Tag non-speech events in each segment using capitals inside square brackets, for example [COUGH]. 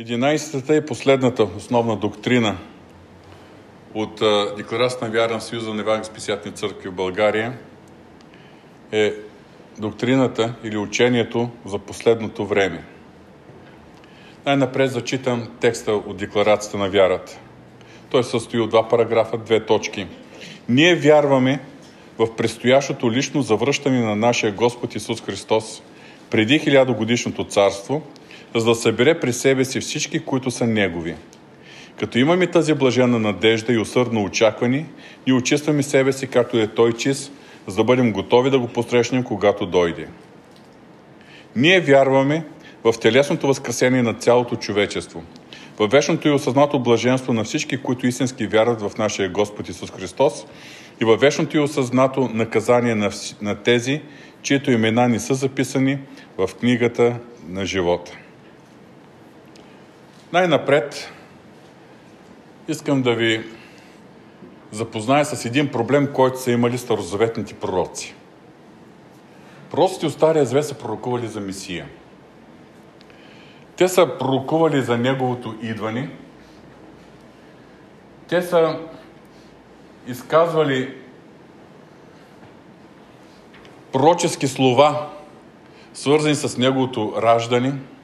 Единайсетата и последната основна доктрина от Декларацията на вяра на Съюза на Евангелски писатни църкви в България е доктрината или учението за последното време. Най-напред зачитам текста от Декларацията на вярата. Той състои от два параграфа, две точки. Ние вярваме в предстоящото лично завръщане на нашия Господ Исус Христос преди хилядогодишното царство – за да събере при себе си всички, които са Негови. Като имаме тази блажена надежда и усърдно очакване, ни очистваме себе си, както е Той чист, за да бъдем готови да го посрещнем, когато дойде. Ние вярваме в телесното възкресение на цялото човечество, в вечното и осъзнато блаженство на всички, които истински вярват в нашия Господ Исус Христос и във вечното и осъзнато наказание на, на тези, чието имена не са записани в книгата на живота. Най-напред искам да ви запозная с един проблем, който са имали старозаветните пророци. Пророците от Стария Завет са пророкували за Месия. Те са пророкували за Неговото идване. Те са изказвали пророчески слова, свързани с Неговото раждане –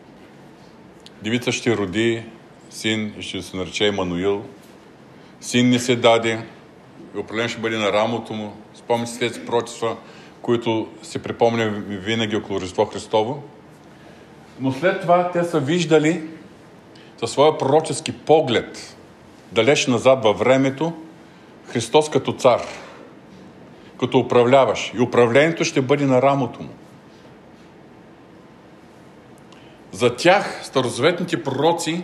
Девица ще роди син и ще се нарече Емануил. Син не се даде и определен ще бъде на рамото му. Спомните си тези пророчества, които се припомня винаги около Рождество Христово. Но след това те са виждали със своя пророчески поглед, далеч назад във времето, Христос като цар, като управляваш. И управлението ще бъде на рамото му. За тях, старозаветните пророци,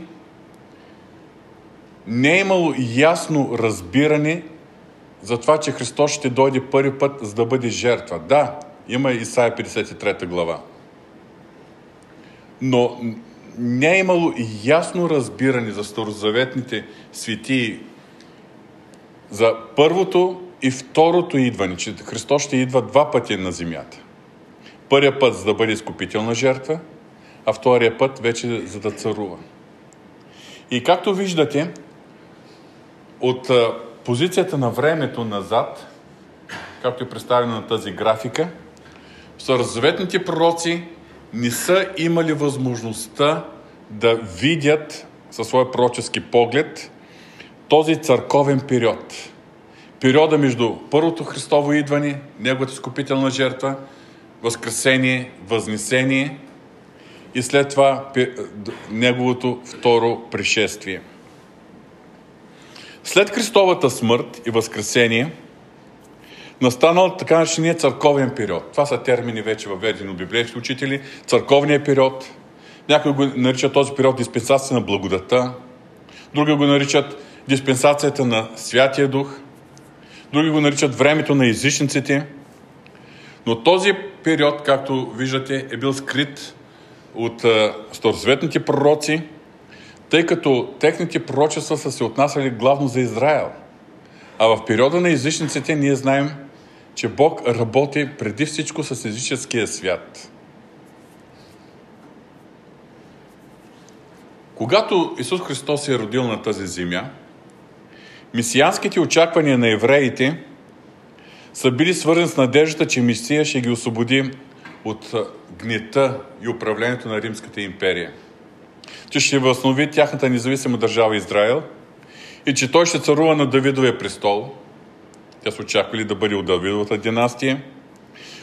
не е имало ясно разбиране за това, че Христос ще дойде първи път, за да бъде жертва. Да, има Исаия 53 глава. Но не е имало ясно разбиране за старозаветните светии за първото и второто идване, че Христос ще идва два пъти на земята. Първият път, за да бъде изкупителна жертва – а втория път вече за да царува. И както виждате, от позицията на времето назад, както е представено на тази графика, Старозаветните пророци не са имали възможността да видят със своя пророчески поглед този църковен период. Периода между първото Христово идване, Неговата скупителна жертва, Възкресение, Възнесение – и след това неговото второ пришествие. След Христовата смърт и възкресение, настанал така наречения църковен период. Това са термини вече въведени от библейски учители. Църковният период. Някои го наричат този период диспенсация на благодата. Други го наричат диспенсацията на Святия Дух. Други го наричат времето на езичниците. Но този период, както виждате, е бил скрит от старозаветните пророци, тъй като техните пророчества са се отнасяли главно за Израел. А в периода на езичниците ние знаем, че Бог работи преди всичко с езическия свят. Когато Исус Христос се е родил на тази земя, мисианските очаквания на евреите са били свързани с надеждата, че Мисия ще ги освободи от гнета и управлението на Римската империя. Че ще възстанови тяхната независима държава Израел и че той ще царува на Давидовия престол. Те са очаквали да бъде от Давидовата династия.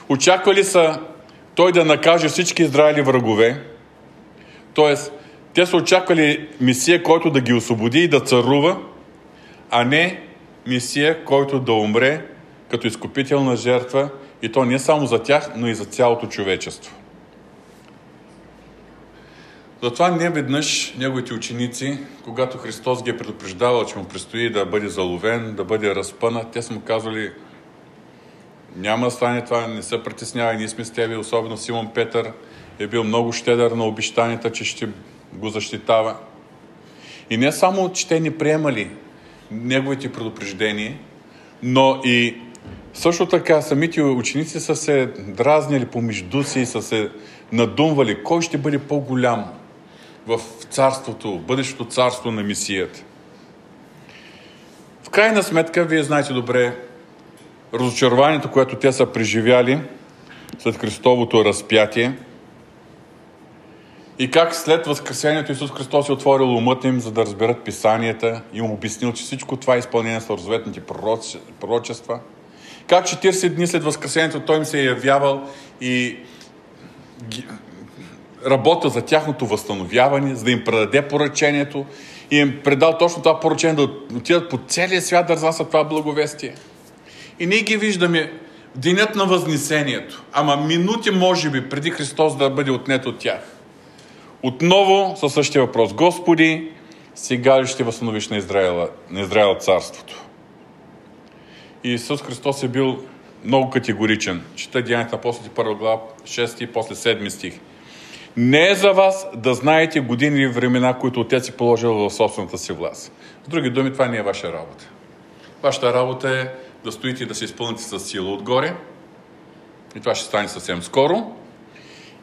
Очаквали са той да накаже всички Израели врагове. Тоест, те са очаквали Мисия, който да ги освободи и да царува, а не Мисия, който да умре като изкупителна жертва и то не само за тях, но и за цялото човечество. Затова не веднъж неговите ученици, когато Христос ги е предупреждавал, че му предстои да бъде заловен, да бъде разпънат, те са му казвали, няма да стане това, не се притеснявай, ние сме с тебе, особено Симон Петър е бил много щедър на обещанията, че ще го защитава. И не само, че те не приемали неговите предупреждения, но и също така самите ученици са се дразнили помежду си и са се надумвали кой ще бъде по-голям в царството, бъдещото царство на Месията. В крайна сметка, вие знаете добре разочарованието, което те са преживяли след Христовото разпятие и как след Възкресението Исус Христос е отворил умът им, за да разберат писанията и им обяснил, че всичко това е изпълнение на старозаветните пророчества. Как 40 дни след Възкресението Той им се е явявал и работил за тяхното възстановяване, за да им предаде поръчението и им предал точно това поръчение да отидат по целия свят да разнасят това благовестие. И ние ги виждаме в денят на Възнесението, ама минути може би преди Христос да бъде отнет от тях. Отново със същия въпрос. Господи, сега ли ще възстановиш на Израела, на Израела царството? И Исус Христос е бил много категоричен. Чета Деянието на апостолите, първа глава, 6 и после 7 стих. Не е за вас да знаете години и времена, които Отец е положил в собствената си власт. С други думи, това не е ваша работа. Вашата работа е да стоите и да се изпълните с сила отгоре. И това ще стане съвсем скоро.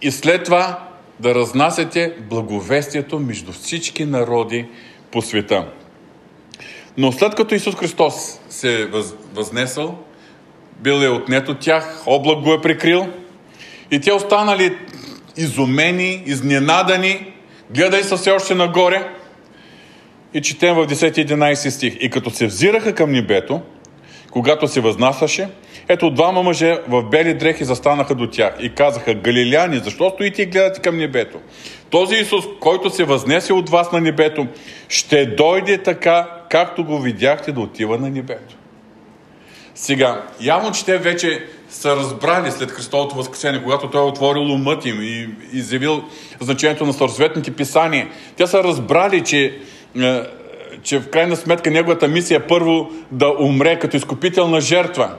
И след това да разнасяте благовестието между всички народи по света. Но след като Исус Христос се е възнесъл, бил е отнет от тях, облак го е прикрил и те останали изумени, изненадани, гледай са все още нагоре и четем в 10-11 стих. И като се взираха към небето, когато се възнасяше, ето двама мъже в бели дрехи застанаха до тях и казаха, Галиляни, защо стоите и гледате към небето? Този Исус, който се възнесе от вас на небето, ще дойде така, както го видяхте да отива на небето. Сега, явно, че те вече са разбрали след Христовото възкресение, когато Той е отворил умът им и изявил значението на старосветните писания. Те са разбрали, че е, че в крайна сметка неговата мисия е първо да умре като изкупителна жертва.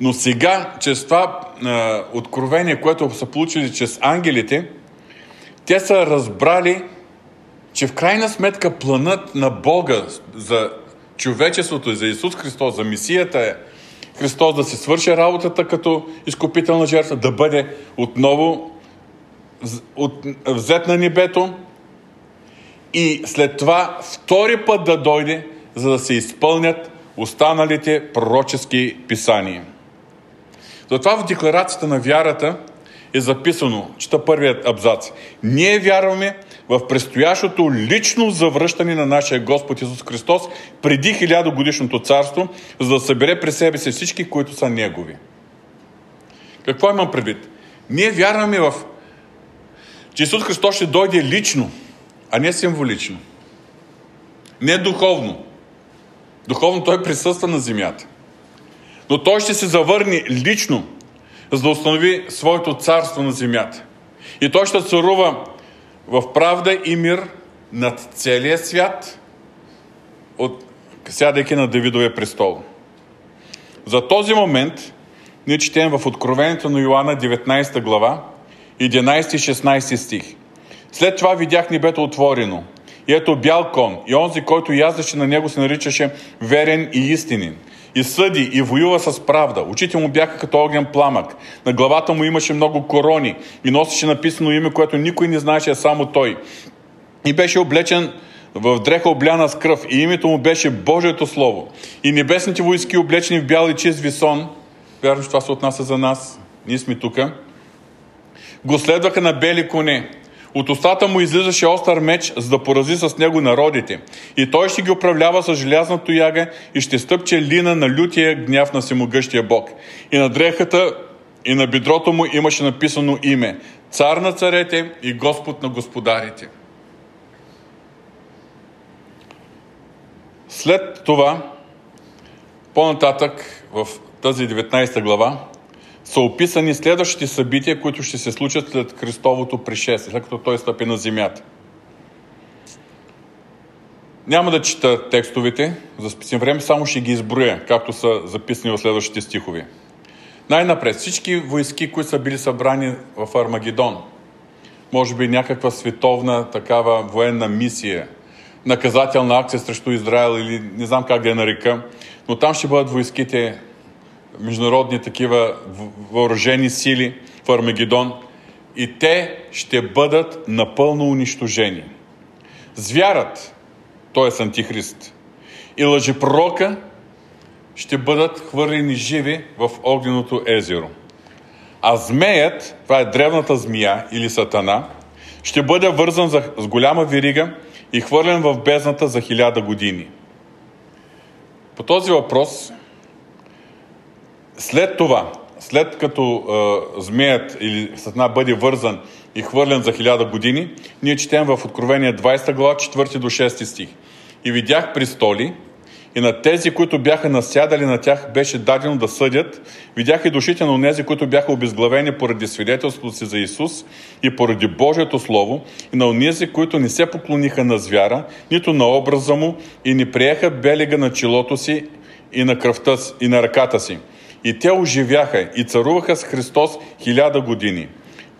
Но сега, чрез това е, откровение, което са получили чрез ангелите, те са разбрали, че в крайна сметка планът на Бога за човечеството и за Исус Христос, за мисията е Христос да се свърши работата като изкупителна жертва, да бъде отново взет на небето и след това втори път да дойде, за да се изпълнят останалите пророчески писания. Затова в декларацията на вярата е записано, чета първият абзац. Ние вярваме в предстоящото лично завръщане на нашия Господ Исус Христос преди хилядогодишното царство, за да събере при себе си всички, които са Негови. Какво имам предвид? Ние вярваме в че Исус Христос ще дойде лично – а не символично. Не духовно. Духовно той присъства на земята. Но той ще се завърне лично, за да установи своето царство на земята. И той ще царува в правда и мир над целия свят, от сядайки на Давидовия престол. За този момент ние четем в Откровението на Йоанна 19 глава, 11 и 16 стих. След това видях небето отворено. И ето бял кон. И онзи, който яздеше на него, се наричаше верен и истинен. И съди, и воюва с правда. Очите му бяха като огнен пламък. На главата му имаше много корони. И носеше написано име, което никой не знаеше, а само той. И беше облечен в дреха обляна с кръв. И името му беше Божието Слово. И небесните войски, облечени в бял и чист висон, че това се отнася за нас, ние сме тук, го следваха на бели коне. От устата му излизаше остър меч, за да порази с него народите. И той ще ги управлява с желязна тояга и ще стъпче лина на лютия гняв на всемогъщия Бог. И на дрехата и на бедрото му имаше написано име – Цар на царете и Господ на господарите. След това, по-нататък в тази 19 глава, са описани следващите събития, които ще се случат след Христовото пришествие, след като Той стъпи на земята. Няма да чета текстовете, за списим време само ще ги изброя, както са записани в следващите стихови. Най-напред, всички войски, които са били събрани в Армагедон, може би някаква световна такава военна мисия, наказателна акция срещу Израел или не знам как да я нарека, но там ще бъдат войските международни такива въоръжени сили в Армагедон и те ще бъдат напълно унищожени. звярат, т.е. антихрист, и лъжепророка ще бъдат хвърлени живи в огненото езеро. А змеят, това е древната змия или сатана, ще бъде вързан с голяма вирига и хвърлен в бездната за хиляда години. По този въпрос, след това, след като е, змеят или сатана бъде вързан и хвърлен за хиляда години, ние четем в Откровение 20 глава, 4 до 6 стих. И видях престоли, и на тези, които бяха насядали на тях, беше дадено да съдят. Видях и душите на тези, които бяха обезглавени поради свидетелството си за Исус и поради Божието Слово, и на онези, които не се поклониха на звяра, нито на образа му, и не приеха белега на челото си и на кръвта си, и на ръката си. И те оживяха и царуваха с Христос хиляда години.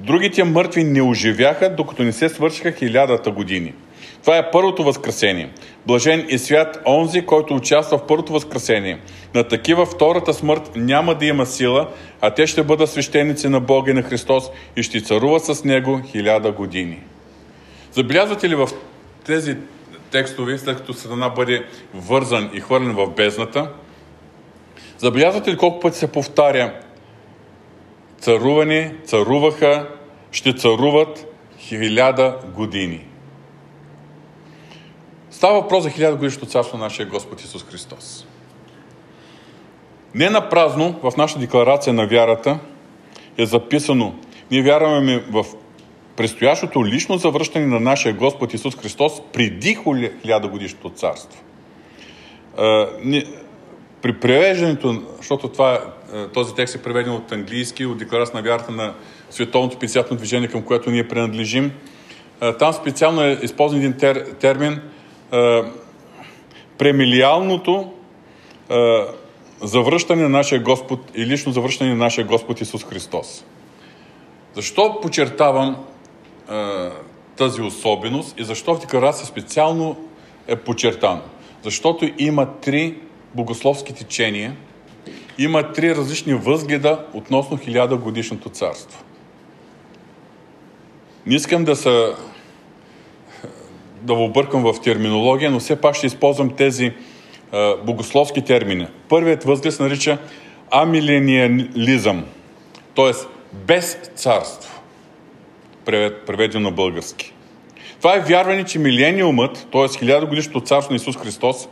Другите мъртви не оживяха, докато не се свършиха хилядата години. Това е първото възкресение. Блажен и свят онзи, който участва в първото възкресение. На такива втората смърт няма да има сила, а те ще бъдат свещеници на Бога и на Христос и ще царуват с Него хиляда години. Забелязвате ли в тези текстове, след като Сатана бъде вързан и хвърлен в бездната, забелязвате ли колко пъти се повтаря царувани, царуваха, ще царуват хиляда години – Става въпрос за хиляда годишното царство на нашия Господ Исус Христос. Не на празно в нашата декларация на вярата е записано, ние вярваме в предстоящото лично завръщане на нашия Господ Исус Христос преди хиляда годишното царство. При превеждането, защото това, този текст е преведен от английски, от декларация на вярата на Световното писателно движение, към което ние принадлежим, там специално е използван един тер, термин – премилиалното завръщане на нашия Господ и лично завръщане на нашия Господ Исус Христос. Защо подчертавам а, тази особеност и защо в декларация специално е подчертано? Защото има три богословски течения, има три различни възгледа относно хиляда годишното царство. Не искам да се да объркам в терминология, но все пак ще използвам тези а, богословски термини. Първият възглед се нарича амилениализъм, т.е. без царство, преведено на български. Това е вярване, че милениумът, т.е. хилядогодишното царство на Исус Христос,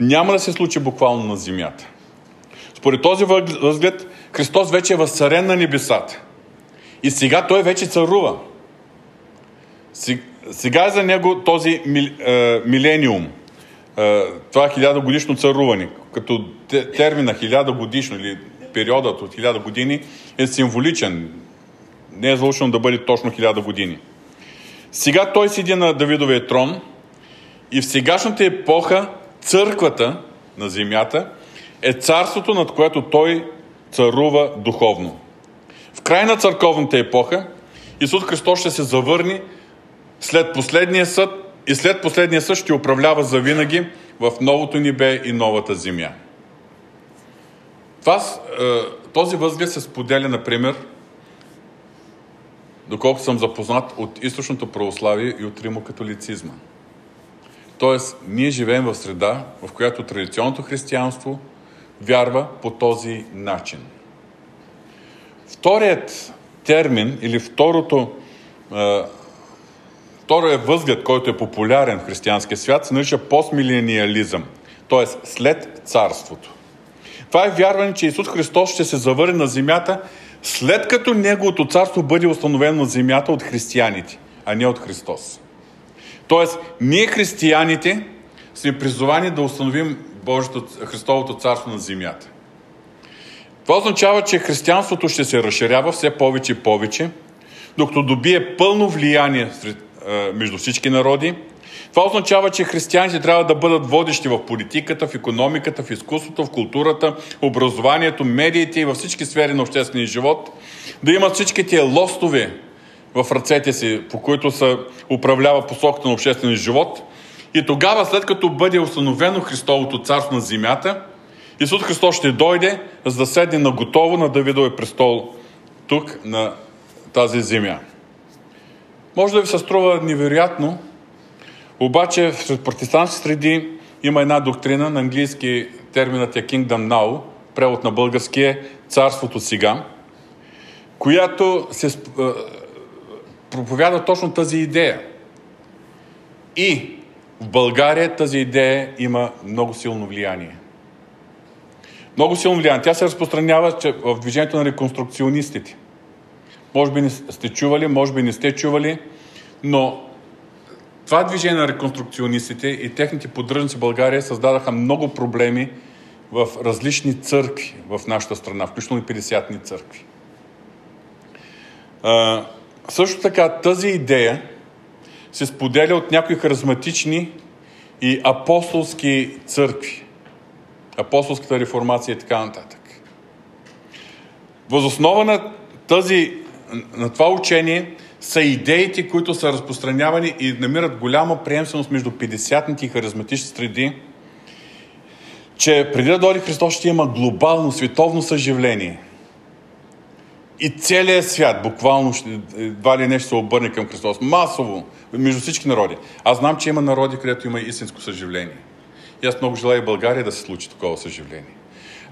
няма да се случи буквално на земята. Според този възглед, Христос вече е възцарен на небесата. И сега Той вече царува. Сега е за него този е, милениум, е, това хиляда годишно царуване, като термина хиляда годишно или периодът от хиляда години е символичен. Не е заложено да бъде точно хиляда години. Сега той седи на Давидовия трон и в сегашната епоха църквата на земята е царството, над което той царува духовно. В край на църковната епоха Исус Христос ще се завърне след последния съд и след последния съд ще управлява завинаги в новото небе и новата земя. Това, е, този възглед се споделя, например, доколко съм запознат от източното православие и от римокатолицизма. Тоест, ние живеем в среда, в която традиционното християнство вярва по този начин. Вторият термин или второто е, Вторият възглед, който е популярен в християнския свят, се нарича постмилениализъм, т.е. след царството. Това е вярване, че Исус Христос ще се завърне на земята, след като Неговото царство бъде установено на земята от християните, а не от Христос. Тоест, ние християните сме призовани да установим Божието, Христовото царство на земята. Това означава, че християнството ще се разширява все повече и повече, докато добие пълно влияние между всички народи. Това означава, че християните трябва да бъдат водещи в политиката, в економиката, в изкуството, в културата, образованието, медиите и във всички сфери на обществения живот. Да имат всички тия лостове в ръцете си, по които се управлява посоката на обществения живот. И тогава, след като бъде установено Христовото царство на земята, Исус Христос ще дойде, за да седне на готово на Давидовия престол тук на тази земя. Може да ви се струва невероятно, Обаче в протестантски среди има една доктрина, на английски терминът е Kingdom Now, превод на български е Царството сега, която се проповяда точно тази идея. И в България тази идея има много силно влияние. Много силно влияние. Тя се разпространява в движението на реконструкционистите. Може би не сте чували, може би не сте чували, но това движение на реконструкционистите и техните поддръжници в България създадаха много проблеми в различни църкви в нашата страна, включително и 50-ни църкви. Също така тази идея се споделя от някои харизматични и апостолски църкви. Апостолската реформация и така нататък. Възоснова на, тази, на това учение са идеите, които са разпространявани и намират голяма приемственост между 50-ните и харизматични среди, че преди да дойде Христос ще има глобално, световно съживление. И целият свят буквално ще, едва ли нещо се обърне към Христос. Масово, между всички народи. Аз знам, че има народи, където има истинско съживление. И аз много желая България да се случи такова съживление.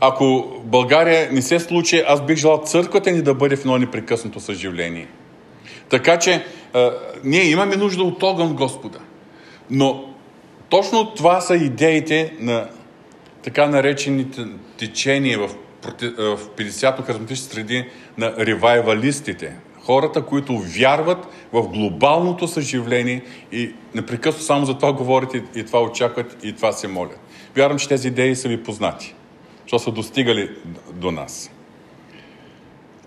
Ако България не се случи, аз бих желал църквата ни да бъде в едно непрекъснато съживление. Така че а, ние имаме нужда от огън Господа. Но точно това са идеите на така наречените течения в, в 50-то харизматични среди на ревайвалистите. Хората, които вярват в глобалното съживление и непрекъснато само за това говорят и това очакват и това се молят. Вярвам, че тези идеи са ви познати, защото са достигали до нас.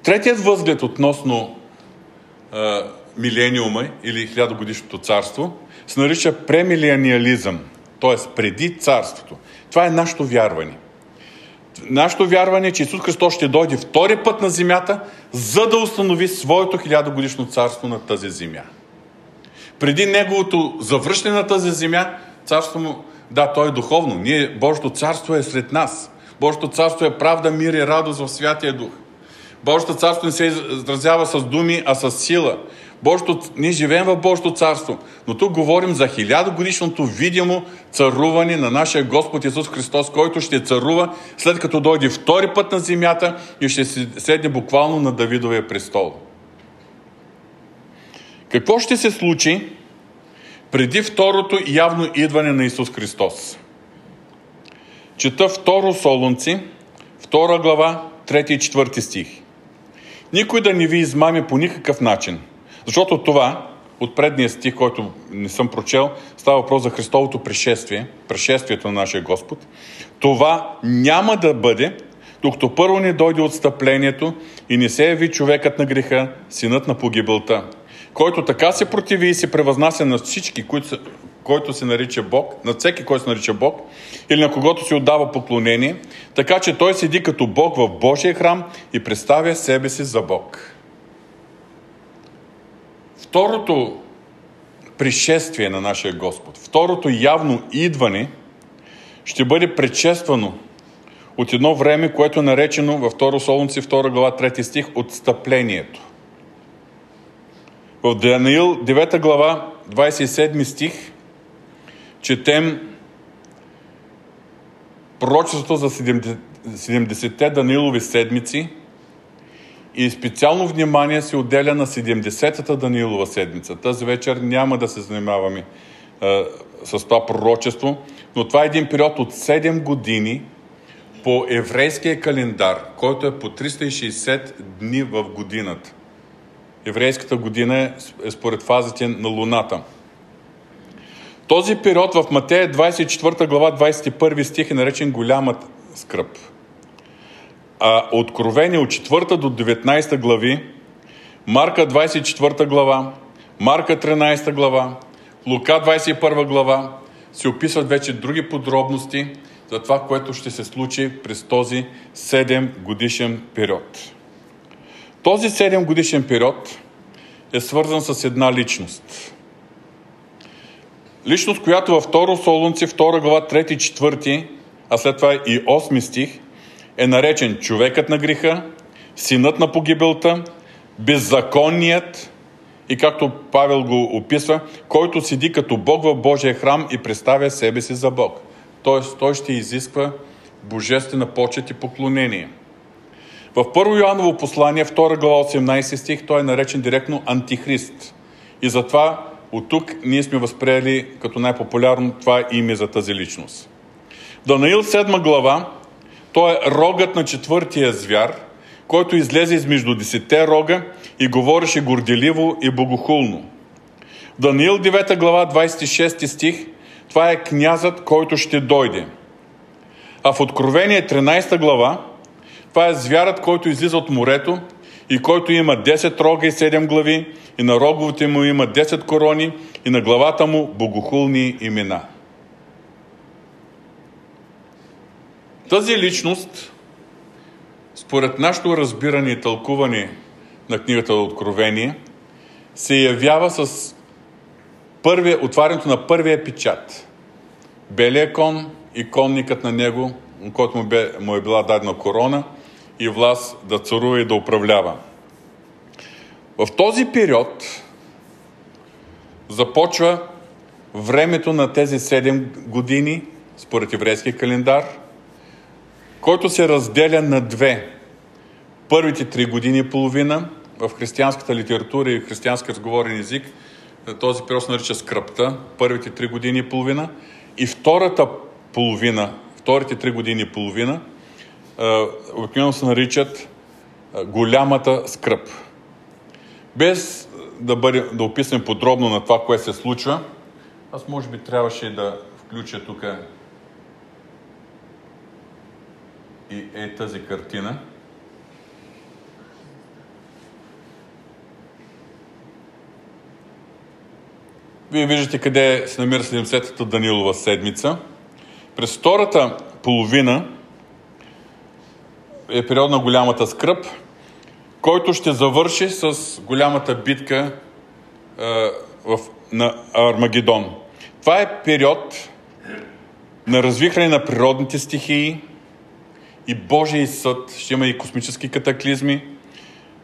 Третият възглед относно а, милениума или хилядогодишното царство се нарича премилениализъм, т.е. преди царството. Това е нашето вярване. Нашето вярване е, че Исус Христос ще дойде втори път на земята, за да установи своето хилядогодишно царство на тази земя. Преди неговото завръщане на тази земя, царство му, да, то е духовно. Ние, Божието царство е сред нас. Божието царство е правда, мир и радост в Святия Дух. Божието царство не се изразява с думи, а с сила. Божието, ние живеем в Божието царство, но тук говорим за хилядогодишното видимо царуване на нашия Господ Исус Христос, който ще царува след като дойде втори път на земята и ще седне буквално на Давидовия престол. Какво ще се случи преди второто явно идване на Исус Христос? Чета второ Солунци, втора глава, 3 и 4 стих. Никой да не ви измами по никакъв начин – защото това, от предния стих, който не съм прочел, става въпрос за Христовото пришествие, пришествието на нашия Господ. Това няма да бъде, докато първо не дойде отстъплението и не се яви човекът на греха, синът на погибелта, който така се противи и се превъзнася на всички, които са, който се нарича Бог, на всеки, който се нарича Бог, или на когото се отдава поклонение, така че той седи като Бог в Божия храм и представя себе си за Бог. Второто пришествие на нашия Господ, второто явно идване ще бъде предшествано от едно време, което е наречено във 2 Солунци 2 глава 3 стих отстъплението. В Даниил 9 глава 27 стих четем пророчеството за 70-те Даниилови седмици – и специално внимание се отделя на 70-та Даниилова седмица. Тази вечер няма да се занимаваме а, с това пророчество, но това е един период от 7 години по еврейския календар, който е по 360 дни в годината. Еврейската година е, е според фазите на Луната. Този период в Матея 24 глава 21 стих е наречен голямата скръп – а Откровение от 4 до 19 глави, Марка 24 глава, Марка 13 глава, Лука 21 глава се описват вече други подробности за това, което ще се случи през този 7 годишен период. Този 7 годишен период е свързан с една личност. Личност, която във 2 Солунци, 2 глава, 3 и 4, а след това и 8 стих – е наречен човекът на греха, синът на погибелта, беззаконният и както Павел го описва, който седи като Бог в Божия храм и представя себе си за Бог. Тоест, той ще изисква божествена почет и поклонение. В 1 Йоаново послание, 2 глава 18 стих, той е наречен директно Антихрист. И затова от тук ние сме възприели като най-популярно това име за тази личност. Данаил 7 глава, той е рогът на четвъртия звяр, който излезе измежду десете рога и говореше горделиво и богохулно. Даниил 9 глава 26 стих, това е князът, който ще дойде. А в Откровение 13 глава, това е звярат, който излиза от морето и който има 10 рога и 7 глави и на роговете му има 10 корони и на главата му богохулни имена. Тази личност, според нашето разбиране и тълкуване на книгата Откровение, се явява с първия, отварянето на първия печат. Белия кон и конникът на него, който му, бе, му е била дадена корона и власт да царува и да управлява. В този период започва времето на тези 7 години, според еврейския календар, който се разделя на две. Първите три години и половина в християнската литература и християнски разговорен език този период се нарича скръпта, първите три години и половина. И втората половина, вторите три години и половина, обикновено се наричат голямата скръп. Без да, бъде, да описвам подробно на това, което се случва, аз може би трябваше да включа тук и е тази картина. Вие виждате къде се намира 70-та Данилова седмица. През втората половина е период на голямата скръп – който ще завърши с голямата битка е, в, на Армагедон. Това е период на развихране на природните стихии и Божий съд. Ще има и космически катаклизми.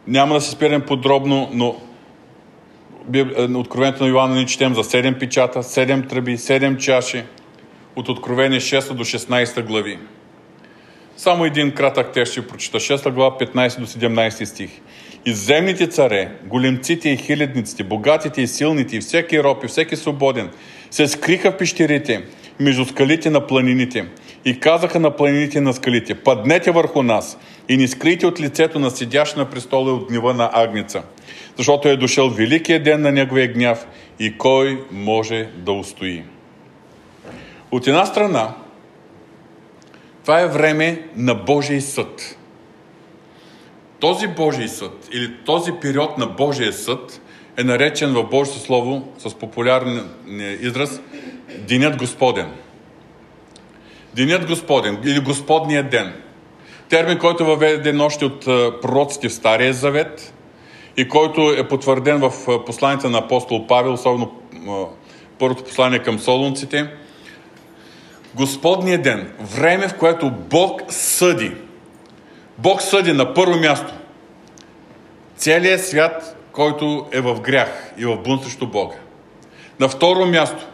Няма да се спирам подробно, но Откровението на Йоанна ни четем за 7 печата, 7 тръби, 7 чаши от Откровение 6 до 16 глави. Само един кратък текст ще прочита. 6 глава, 15 до 17 стих. И земните царе, големците и хилядниците, богатите и силните, и всеки роб, и всеки свободен, се скриха в пещерите, между скалите на планините, и казаха на планините на скалите, паднете върху нас и ни скрийте от лицето на седящ на престола и от гнева на агница, защото е дошъл великият ден на неговия гняв и кой може да устои. От една страна, това е време на Божий съд. Този Божий съд или този период на Божия съд е наречен в Божието Слово с популярен израз Денят Господен. Денят Господен или Господният ден. Термин, който въведе още от пророците в Стария Завет и който е потвърден в посланието на апостол Павел, особено първото послание към солунците – Господния ден, време в което Бог съди. Бог съди на първо място целият свят, който е в грях и в бунт срещу Бога. На второ място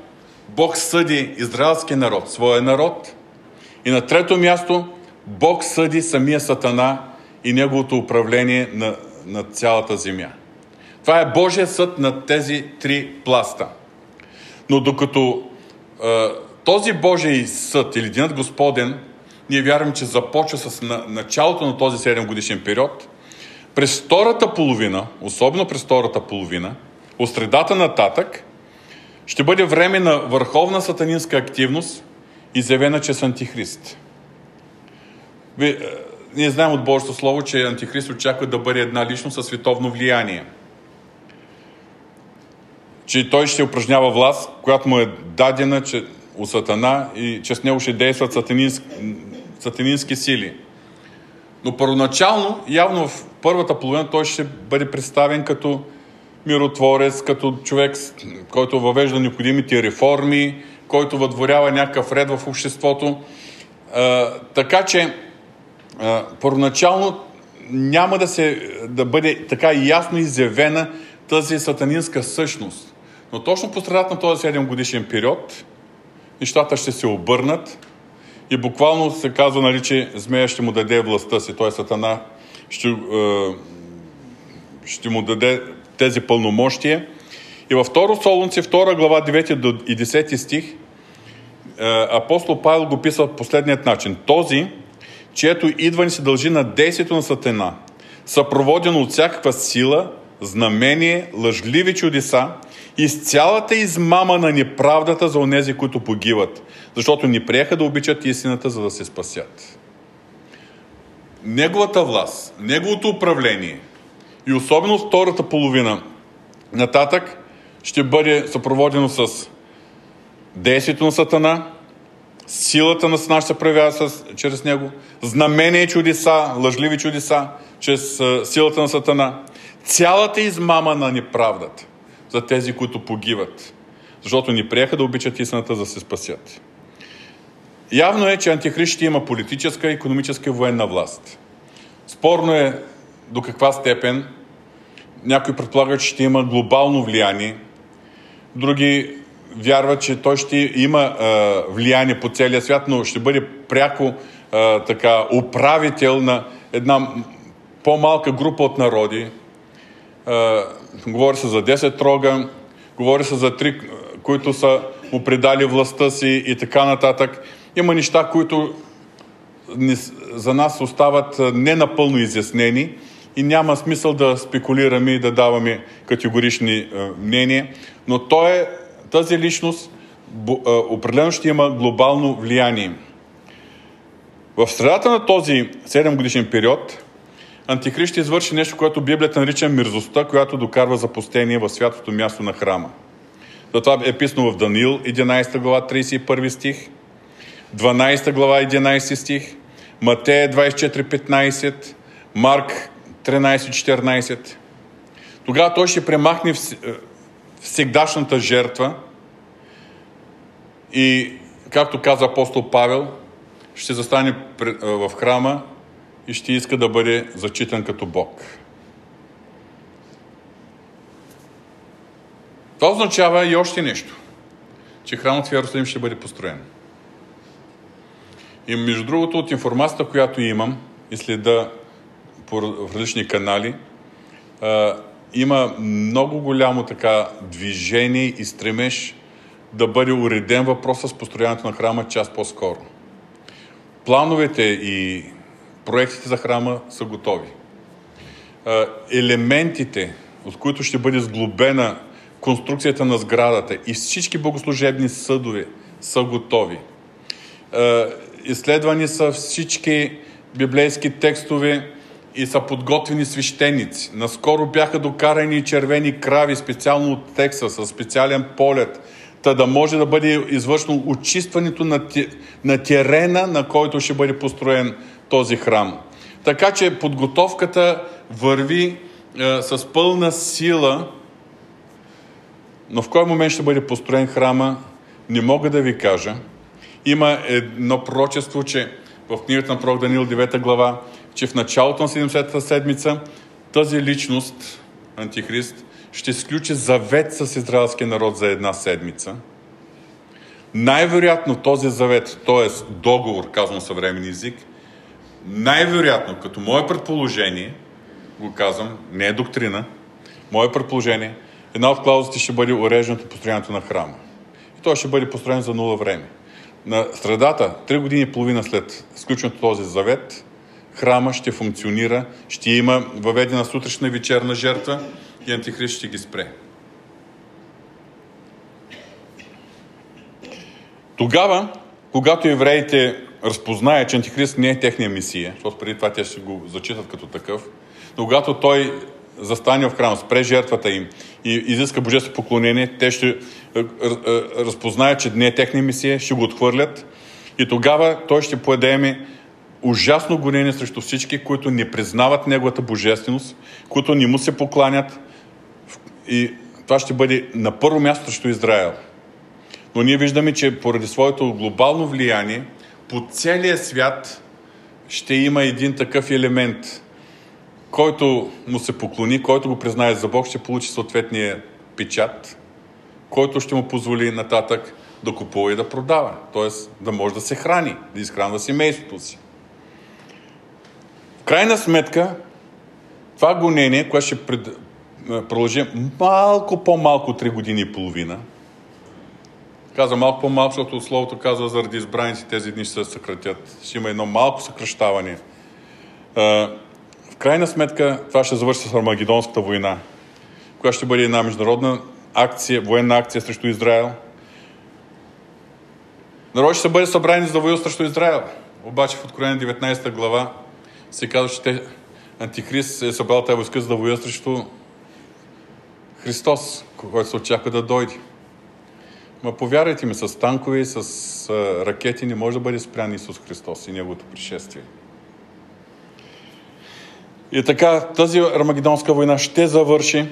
Бог съди израелския народ, своя народ. И на трето място Бог съди самия Сатана и неговото управление на, на цялата земя. Това е Божия съд на тези три пласта. Но докато този Божий съд или Денят Господен, ние вярваме, че започва с началото на този 7 годишен период. През втората половина, особено през втората половина, от средата нататък, ще бъде време на върховна сатанинска активност, изявена чрез Антихрист. Е, ние знаем от Божието Слово, че Антихрист очаква да бъде една личност със световно влияние. Че той ще упражнява власт, която му е дадена, че у Сатана и че с него ще действат сатанински, сатанински сили. Но първоначално, явно в първата половина, той ще бъде представен като миротворец, като човек, който въвежда необходимите реформи, който въдворява някакъв ред в обществото. А, така че а, първоначално няма да, се, да бъде така ясно изявена тази сатанинска същност. Но точно по средата на този 7 годишен период нещата ще се обърнат и буквално се казва, нали, че змея ще му даде властта си, т.е. сатана ще, е, ще му даде тези пълномощия. И във 2 Солунци, 2 глава, 9 до 10 стих, апостол Павел го писал по последният начин. Този, чието идване се дължи на действието на сатана, съпроводено от всякаква сила, знамение, лъжливи чудеса и с цялата измама на неправдата за онези, които погиват, защото ни приеха да обичат истината, за да се спасят. Неговата власт, неговото управление и особено втората половина нататък ще бъде съпроводено с действието на Сатана, силата на Сатана ще се проявява чрез него, знамение чудеса, лъжливи чудеса, чрез силата на Сатана, цялата измама на неправдата за тези, които погиват, защото ни приеха да обичат истината, за да се спасят. Явно е, че Антихрист има политическа, економическа и военна власт. Спорно е до каква степен някой предполага, че ще има глобално влияние, други вярват, че той ще има а, влияние по целия свят, но ще бъде пряко а, така управител на една по-малка група от народи. А, говори се за 10 рога, говори се за три, които са му предали властта си и така нататък. Има неща, които за нас остават ненапълно изяснени и няма смисъл да спекулираме и да даваме категорични мнения, но той е, тази личност определено ще има глобално влияние. В средата на този 7 годишен период Антихрист ще извърши нещо, което Библията нарича мирзостта, която докарва запустение в святото място на храма. Това е писано в Даниил 11 глава 31 стих, 12 глава 11 стих, Матея 24-15, Марк 13-14. Тогава той ще премахне всегдашната жертва и, както каза апостол Павел, ще застане в храма и ще иска да бъде зачитан като Бог. Това означава и още нещо, че храмът в Иерусалим ще бъде построен. И между другото, от информацията, която имам и следа по различни канали, има много голямо така движение и стремеж да бъде уреден въпроса с построяването на храма част по-скоро. Плановете и проектите за храма са готови. Елементите, от които ще бъде сглобена конструкцията на сградата и всички богослужебни съдове са готови изследвани са всички библейски текстове и са подготвени свещеници. Наскоро бяха докарани червени крави, специално от Текса, с специален полет, та да може да бъде извършено очистването на, на терена, на който ще бъде построен този храм. Така че подготовката върви е, с пълна сила, но в кой момент ще бъде построен храма, не мога да ви кажа. Има едно пророчество, че в книгата на пророк Данил 9 глава, че в началото на 70-та седмица тази личност, Антихрист, ще сключи завет с израелския народ за една седмица. Най-вероятно този завет, т.е. договор, казвам съвременен език, най-вероятно, като мое предположение, го казвам, не е доктрина, мое предположение, една от клаузите ще бъде уреждането построението на храма. И той ще бъде построен за нула време. На средата, три години и половина след сключването този завет, храма ще функционира, ще има въведена сутрешна вечерна жертва и Антихрист ще ги спре. Тогава, когато евреите разпознаят, че Антихрист не е техния мисия, защото преди това те ще го зачитат като такъв, но когато той застане в храм, спре жертвата им и изиска божествено поклонение, те ще е, е, разпознаят, че не е техния мисия, ще го отхвърлят и тогава той ще поедеме ужасно гонение срещу всички, които не признават неговата божественост, които не му се покланят и това ще бъде на първо място срещу Израел. Но ние виждаме, че поради своето глобално влияние по целия свят ще има един такъв елемент – който му се поклони, който го признае за Бог, ще получи съответния печат, който ще му позволи нататък да купува и да продава. Т.е. да може да се храни, да изхранва семейството си. Крайна сметка, това гонение, което ще пред... продължи малко по-малко 3 години и половина, каза малко по-малко, защото словото казва заради избраници тези дни ще се съкратят. Ще има едно малко съкръщаване. В крайна сметка това ще завърши с Армагедонската война, която ще бъде една международна акция, военна акция срещу Израел. Народ ще бъде събрани за да воюва срещу Израел. Обаче в Откровение 19 глава се казва, че те, Антихрист е събрал тази войска за да воюва срещу Христос, който се очаква да дойде. Ма повярвайте ми, с танкове и с а, ракети не може да бъде спрян Исус Христос и Неговото пришествие. И така, тази Армагедонска война ще завърши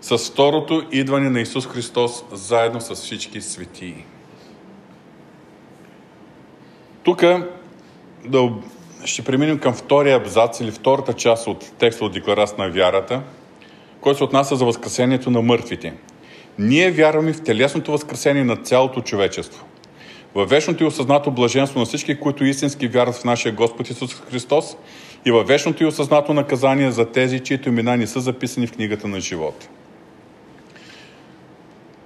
с второто идване на Исус Христос заедно с всички светии. Тук да, ще преминем към втория абзац или втората част от текста от Декларация на вярата, който се отнася за възкресението на мъртвите. Ние вярваме в телесното възкресение на цялото човечество. Във вечното и осъзнато блаженство на всички, които истински вярват в нашия Господ Исус Христос и във вечното и осъзнато наказание за тези, чието имена не са записани в книгата на живота.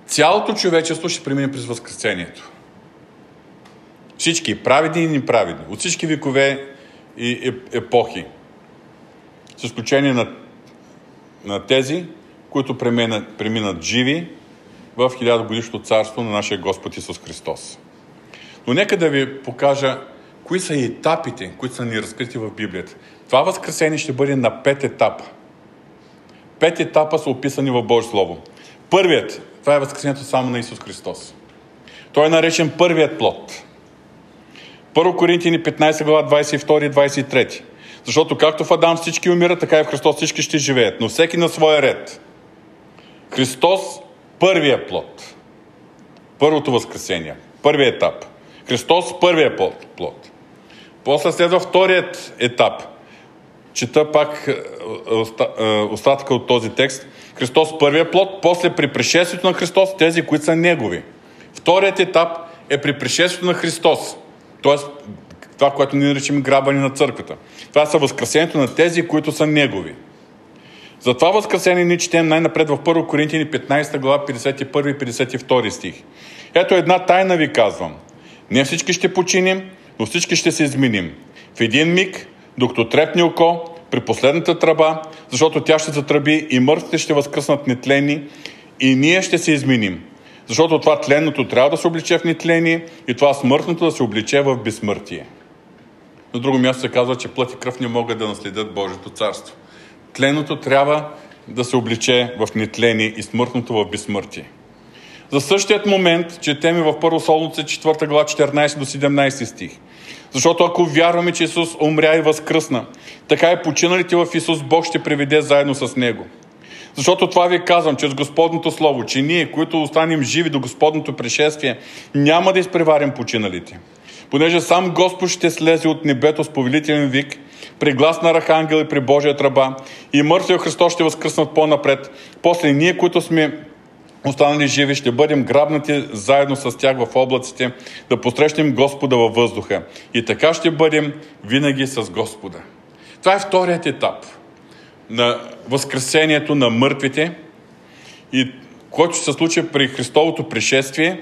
Цялото човечество ще премине през Възкресението. Всички, праведни и неправедни, от всички векове и епохи. С изключение на, на тези, които преминат, преминат живи в хилядогодишното царство на нашия Господ Исус Христос. Но нека да ви покажа кои са етапите, които са ни разкрити в Библията. Това възкресение ще бъде на пет етапа. Пет етапа са описани в Божие Слово. Първият, това е възкресението само на Исус Христос. Той е наречен първият плод. Първо Коринтини 15 глава 22 и 23. Защото както в Адам всички умират, така и в Христос всички ще живеят, но всеки на своя ред. Христос първия плод. Първото възкресение. Първият етап. Христос първия плод. После следва вторият етап. Чета пак е, е, остатъка от този текст. Христос първия плод, после при пришествието на Христос тези, които са Негови. Вторият етап е при пришествието на Христос. Тоест, това, което ние наричаме грабани на църквата. Това са възкресението на тези, които са Негови. За това възкресение ние четем най-напред в 1 Коринтини 15 глава 51 и 52 стих. Ето една тайна ви казвам. Не всички ще починим, но всички ще се изменим. В един миг, докато трепне око, при последната тръба, защото тя ще затръби и мъртвите ще възкръснат нетлени и ние ще се изменим. Защото това тленното трябва да се обличе в нетление и това смъртното да се обличе в безсмъртие. На друго място се казва, че плът и кръв не могат да наследят Божието царство. Тленото трябва да се обличе в нетление и смъртното в безсмъртие. За същият момент четем и в Първо Солница 4 глава 14 до 17 стих. Защото ако вярваме, че Исус умря и възкръсна, така и починалите в Исус Бог ще приведе заедно с Него. Защото това ви казвам чрез Господното Слово, че ние, които останем живи до Господното пришествие, няма да изпреварим починалите. Понеже сам Господ ще слезе от небето с повелителен вик, при глас на Архангел и при Божия тръба, и мъртвия Христос ще възкръснат по-напред. После ние, които сме останали живи, ще бъдем грабнати заедно с тях в облаците, да посрещнем Господа във въздуха. И така ще бъдем винаги с Господа. Това е вторият етап на възкресението на мъртвите, и който ще се случи при Христовото пришествие,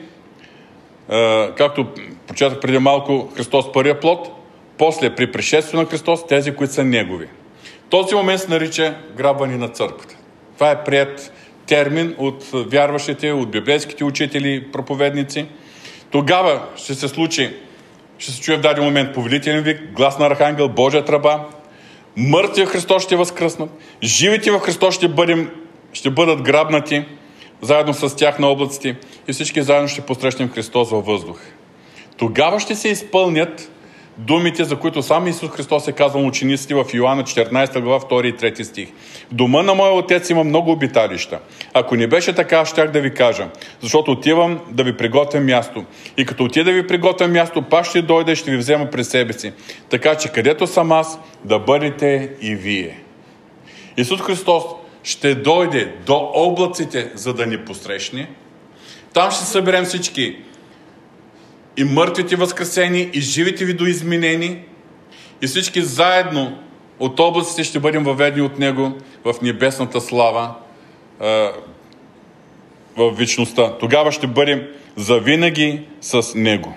както почетах преди малко Христос първия плод, после при пришествие на Христос тези, които са Негови. Този момент се нарича грабване на църквата. Това е прият термин от вярващите, от библейските учители, проповедници. Тогава ще се случи, ще се чуе в даден момент повелителен вик, глас на Архангел, Божия тръба, мъртвия Христос ще възкръснат, живите в Христос ще, бъдем, ще бъдат грабнати, заедно с тях на облаците и всички заедно ще посрещнем Христос във въздух. Тогава ще се изпълнят думите, за които сам Исус Христос е казал учениците в Йоанна 14 глава 2 и 3 стих. Дома на моя отец има много обиталища. Ако не беше така, щях да ви кажа, защото отивам да ви приготвя място. И като отида да ви приготвя място, пак ще дойда и ще ви взема през себе си. Така че където съм аз, да бъдете и вие. Исус Христос ще дойде до облаците, за да ни посрещне. Там ще съберем всички и мъртвите възкресени, и живите видоизменени, и всички заедно от облаците ще бъдем въведени от Него в небесната слава, в вечността. Тогава ще бъдем завинаги с Него.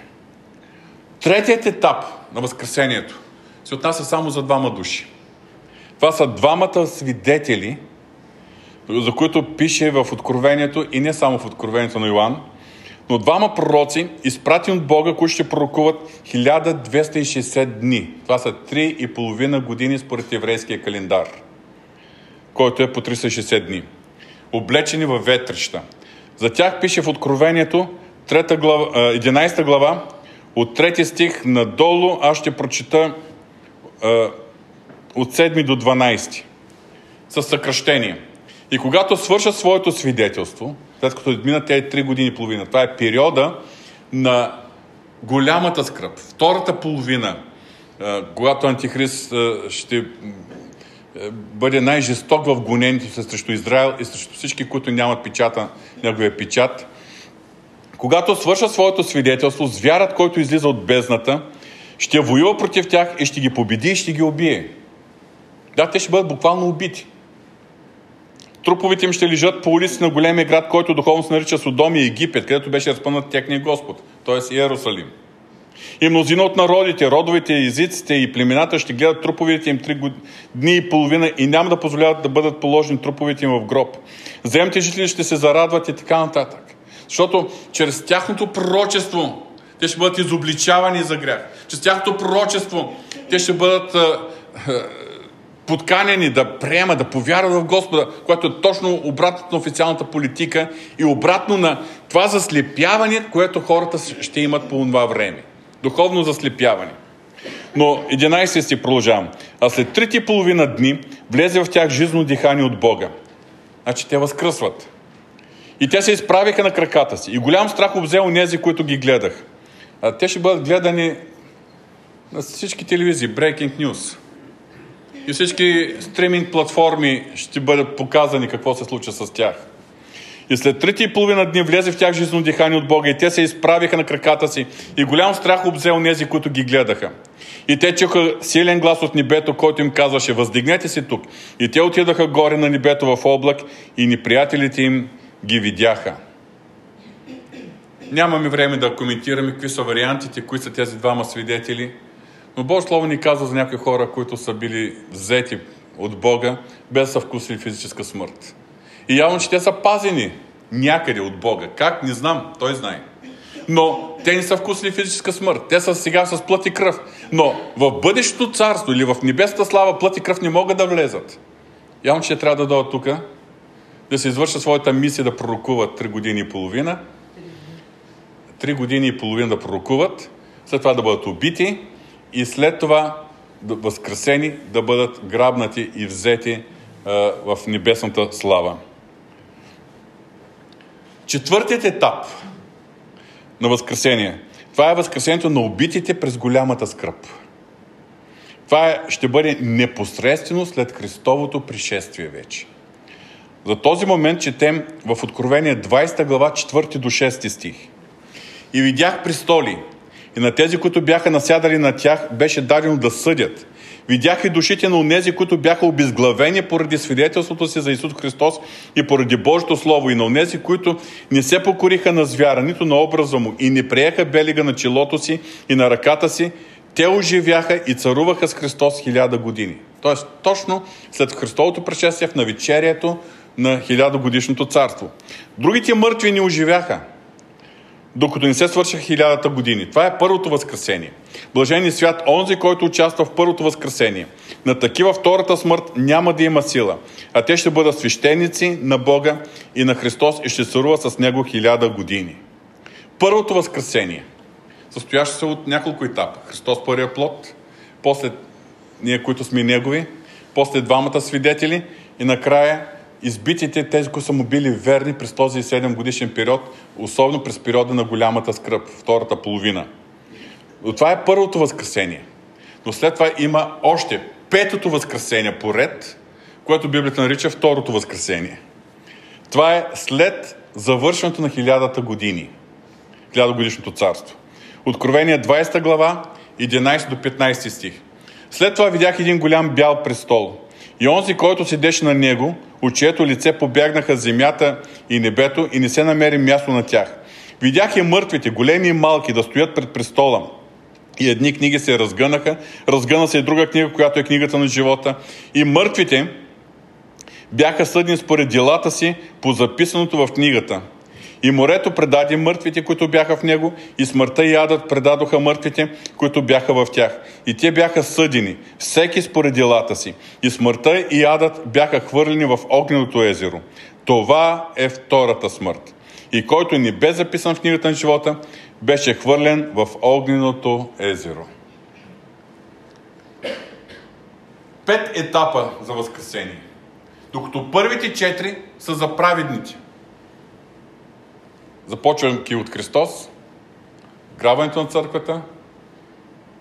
Третият етап на Възкресението се отнася само за двама души. Това са двамата свидетели, за които пише в Откровението и не само в Откровението на Йоанн, но двама пророци, изпратени от Бога, които ще пророкуват 1260 дни. Това са 3,5 години според еврейския календар, който е по 360 дни. Облечени във ветрища. За тях пише в Откровението 3 глава, 11 глава, от 3 стих надолу, аз ще прочита от 7 до 12. С съкръщение. И когато свършат своето свидетелство, след като изминат тези 3 години и половина, това е периода на голямата скръп. Втората половина, когато Антихрист ще бъде най-жесток в гонените се срещу Израел и срещу всички, които нямат печата, неговия печат. Когато свърша своето свидетелство, звярат, който излиза от бездната, ще воюва против тях и ще ги победи и ще ги убие. Да, те ще бъдат буквално убити. Труповите им ще лежат по улици на големия град, който духовно се нарича Содом и Египет, където беше разпънат техния Господ, т.е. Иерусалим. И мнозина от народите, родовите, езиците и племената ще гледат труповете им три дни и половина и няма да позволяват да бъдат положени труповете им в гроб. Земните жители ще се зарадват и така нататък. Защото чрез тяхното пророчество те ще бъдат изобличавани за грях. Чрез тяхното пророчество те ще бъдат подканени да приемат, да повярват в Господа, което е точно обратно на официалната политика и обратно на това заслепяване, което хората ще имат по това време. Духовно заслепяване. Но 11 си продължавам. А след трите и половина дни влезе в тях жизнено дихание от Бога. Значи те възкръсват. И те се изправиха на краката си. И голям страх обзе нези, които ги гледах. А те ще бъдат гледани на всички телевизии. Breaking News и всички стриминг платформи ще бъдат показани какво се случва с тях. И след трите и половина дни влезе в тях жизнено дихание от Бога и те се изправиха на краката си и голям страх обзел нези, които ги гледаха. И те чуха силен глас от небето, който им казваше, въздигнете се тук. И те отидаха горе на небето в облак и неприятелите им ги видяха. Нямаме време да коментираме какви са вариантите, кои са тези двама свидетели – но Божие Слово ни казва за някои хора, които са били взети от Бога, без са вкусили физическа смърт. И явно, че те са пазени някъде от Бога. Как? Не знам. Той знае. Но те не са вкусили физическа смърт. Те са сега с плът и кръв. Но в бъдещето царство или в небесната слава плът и кръв не могат да влезат. Явно, че трябва да дойдат тук, да се извършат своята мисия да пророкуват 3 години и половина. 3 години и половина да пророкуват, след това да бъдат убити и след това възкресени да бъдат грабнати и взети в небесната слава. Четвъртият етап на възкресение. Това е възкресението на убитите през голямата скръп. Това е, ще бъде непосредствено след Христовото пришествие вече. За този момент четем в Откровение 20 глава 4 до 6 стих. И видях престоли, и на тези, които бяха насядали на тях, беше дадено да съдят. Видях и душите на онези, които бяха обезглавени поради свидетелството си за Исус Христос и поради Божието Слово, и на онези, които не се покориха на звяра, нито на образа му, и не приеха белига на челото си и на ръката си, те оживяха и царуваха с Христос хиляда години. Тоест, точно след Христовото пришествие в навечерието на хилядогодишното царство. Другите мъртви не оживяха, докато не се свършиха хилядата години. Това е първото възкресение. Блажени свят, онзи, който участва в първото възкресение. На такива втората смърт няма да има сила, а те ще бъдат свещеници на Бога и на Христос и ще царува с Него хиляда години. Първото възкресение, състоящо се от няколко етапа. Христос първия плод, после ние, които сме Негови, после двамата свидетели и накрая избитите, тези, които са му били верни през този 7 годишен период, особено през периода на голямата скръп, втората половина. Но това е първото възкресение. Но след това има още петото възкресение поред, което Библията нарича второто възкресение. Това е след завършването на хилядата години, хилядогодишното царство. Откровение 20 глава, 11 до 15 стих. След това видях един голям бял престол. И онзи, който седеше на него, от чието лице побягнаха земята и небето и не се намери място на тях. Видях и мъртвите, големи и малки, да стоят пред престола. И едни книги се разгънаха, разгъна се и друга книга, която е книгата на живота. И мъртвите бяха съдни според делата си по записаното в книгата. И морето предаде мъртвите, които бяха в него, и смъртта и адът предадоха мъртвите, които бяха в тях. И те бяха съдени, всеки според делата си. И смъртта и адът бяха хвърлени в огненото езеро. Това е втората смърт. И който ни бе записан в книгата на живота, беше хвърлен в огненото езеро. Пет етапа за възкресение. Докато първите четири са за праведните. Започвайки от Христос, грабването на църквата,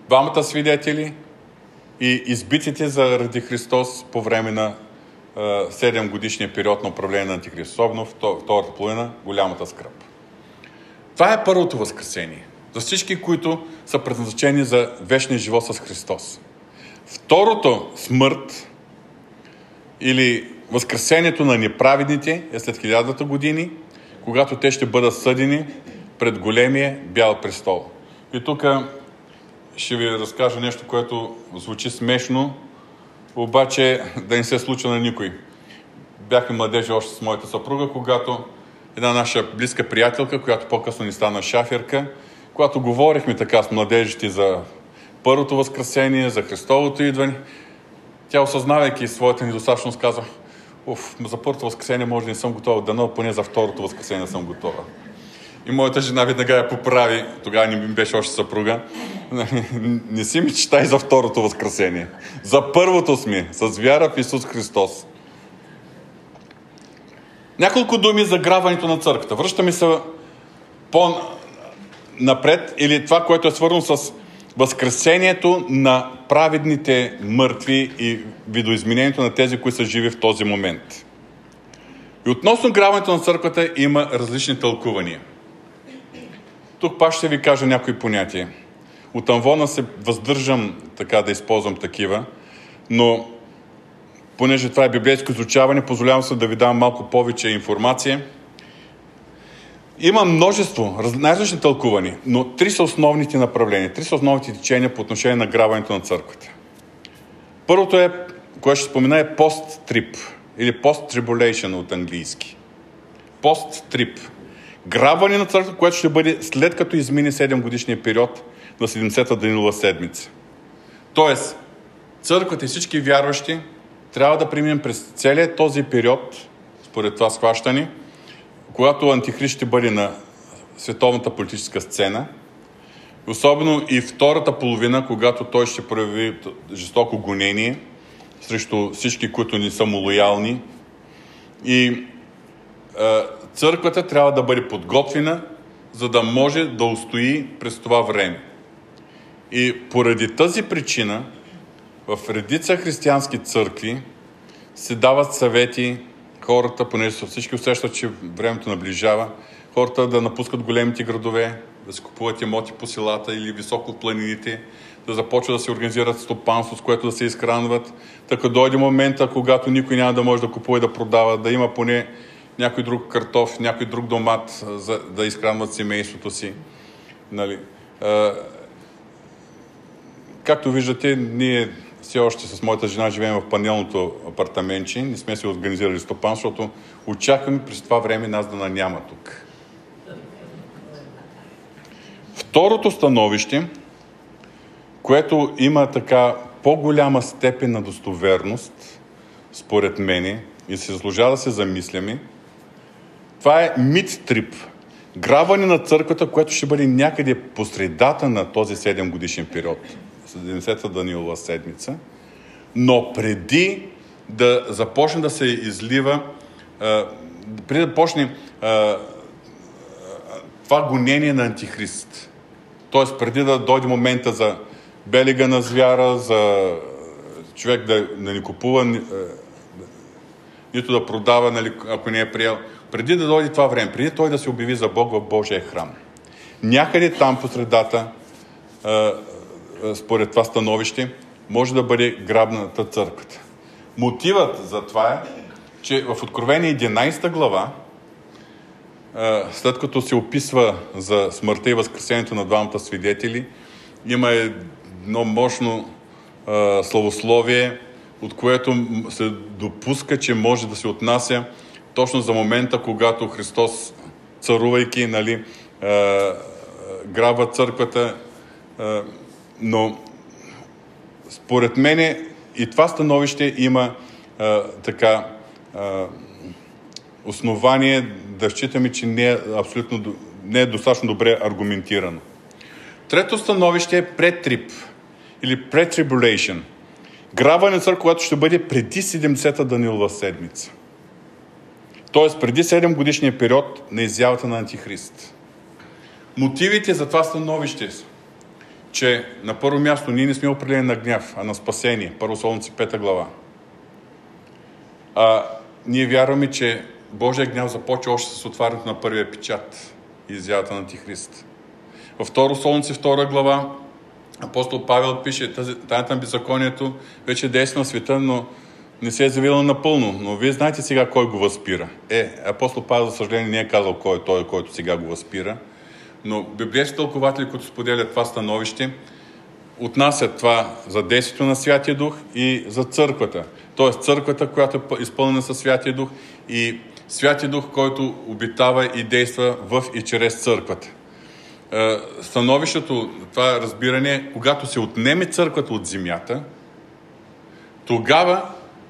двамата свидетели и избитите заради Христос по време на 7 годишния период на управление на Антихрист, особено втората половина, голямата скръп. Това е първото възкресение. За всички, които са предназначени за вечния живот с Христос. Второто смърт или възкресението на неправедните е след хилядата години, когато те ще бъдат съдени пред големия бял престол. И тук ще ви разкажа нещо, което звучи смешно, обаче да не се случва на никой. Бяхме младежи още с моята съпруга, когато една наша близка приятелка, която по-късно ни стана шаферка, когато говорихме така с младежите за първото възкресение, за Христовото идване, тя осъзнавайки своята недостатъчност казва, Оф, за първото възкресение може да не съм готова, дано поне за второто възкресение съм готова. И моята жена веднага я поправи, тогава не ми беше още съпруга. [LAUGHS] Не си ми читай за второто възкресение. За първото сме, с вяра в Исус Христос. Няколко думи за граването на църквата. Връщаме се по-напред или това, което е свързано с възкресението на праведните мъртви и видоизменението на тези, които са живи в този момент. И относно граването на църквата има различни тълкувания. Тук пак ще ви кажа някои понятия. От Анвона се въздържам така да използвам такива, но понеже това е библейско изучаване, позволявам се да ви дам малко повече информация. Има множество най-различни тълкувани, но три са основните направления, три са основните течения по отношение на грабването на църквата. Първото е, което ще спомена е пост-трип или post-tribulation от английски. Пост-трип. Грабване на църквата, което ще бъде след като измине 7 годишния период на 70-та Данилова седмица. Тоест, църквата и всички вярващи трябва да преминем през целият този период, според това схващане, когато Антихрист ще бъде на световната политическа сцена, особено и втората половина, когато той ще прояви жестоко гонение срещу всички, които не са му лоялни. И е, църквата трябва да бъде подготвена, за да може да устои през това време. И поради тази причина в редица християнски църкви се дават съвети хората, понеже всички усещат, че времето наближава, хората да напускат големите градове, да си купуват имоти по селата или високо от планините, да започват да се организират стопанство, с което да се изхранват. Така дойде момента, когато никой няма да може да купува и да продава, да има поне някой друг картоф, някой друг домат, за да изхранват семейството си. Нали? Както виждате, ние все още с моята жена живеем в панелното апартаментче. Не сме се организирали стопан, защото очакваме през това време нас да няма тук. Второто становище, което има така по-голяма степен на достоверност, според мене, и се заслужава да се замисляме, това е мид-трип. Граване на църквата, което ще бъде някъде по средата на този 7 годишен период. 70-та Данилова седмица, но преди да започне да се излива, преди да почне това гонение на Антихрист, т.е. преди да дойде момента за белега на звяра, за човек да, да ни купува нито да продава, нали, ако не е приел. Преди да дойде това време, преди той да се обяви за Бог в Божия храм. Някъде там по средата, според това становище, може да бъде грабната църквата. Мотивът за това е, че в Откровение 11 глава, след като се описва за смъртта и възкресението на двамата свидетели, има едно мощно славословие, от което се допуска, че може да се отнася точно за момента, когато Христос, царувайки, нали, грабва църквата, но според мене и това становище има а, така а, основание да считаме, че не е абсолютно не е достатъчно добре аргументирано. Трето становище е претрип или претрибулейшн. Грабване църква, което ще бъде преди 70-та Данилова седмица. Тоест преди 7 годишния период на изявата на Антихрист. Мотивите за това становище са че на първо място ние не сме определени на гняв, а на спасение. Първо Солнце 5 глава. А, ние вярваме, че Божия гняв започва още с отварянето на първия печат и изявата на Антихрист. Във второ Солнце, втора глава, апостол Павел пише, тайната на беззаконието вече действа на света, но не се е завила напълно. Но вие знаете сега кой го възпира. Е, апостол Павел, за съжаление, не е казал кой е той, който сега го възпира. Но библейски тълкователи, които споделят това становище, отнасят това за действието на Святия Дух и за църквата. Тоест църквата, която е изпълнена със Святия Дух и Святия Дух, който обитава и действа в и чрез църквата. Е, становището, това разбиране когато се отнеме църквата от земята, тогава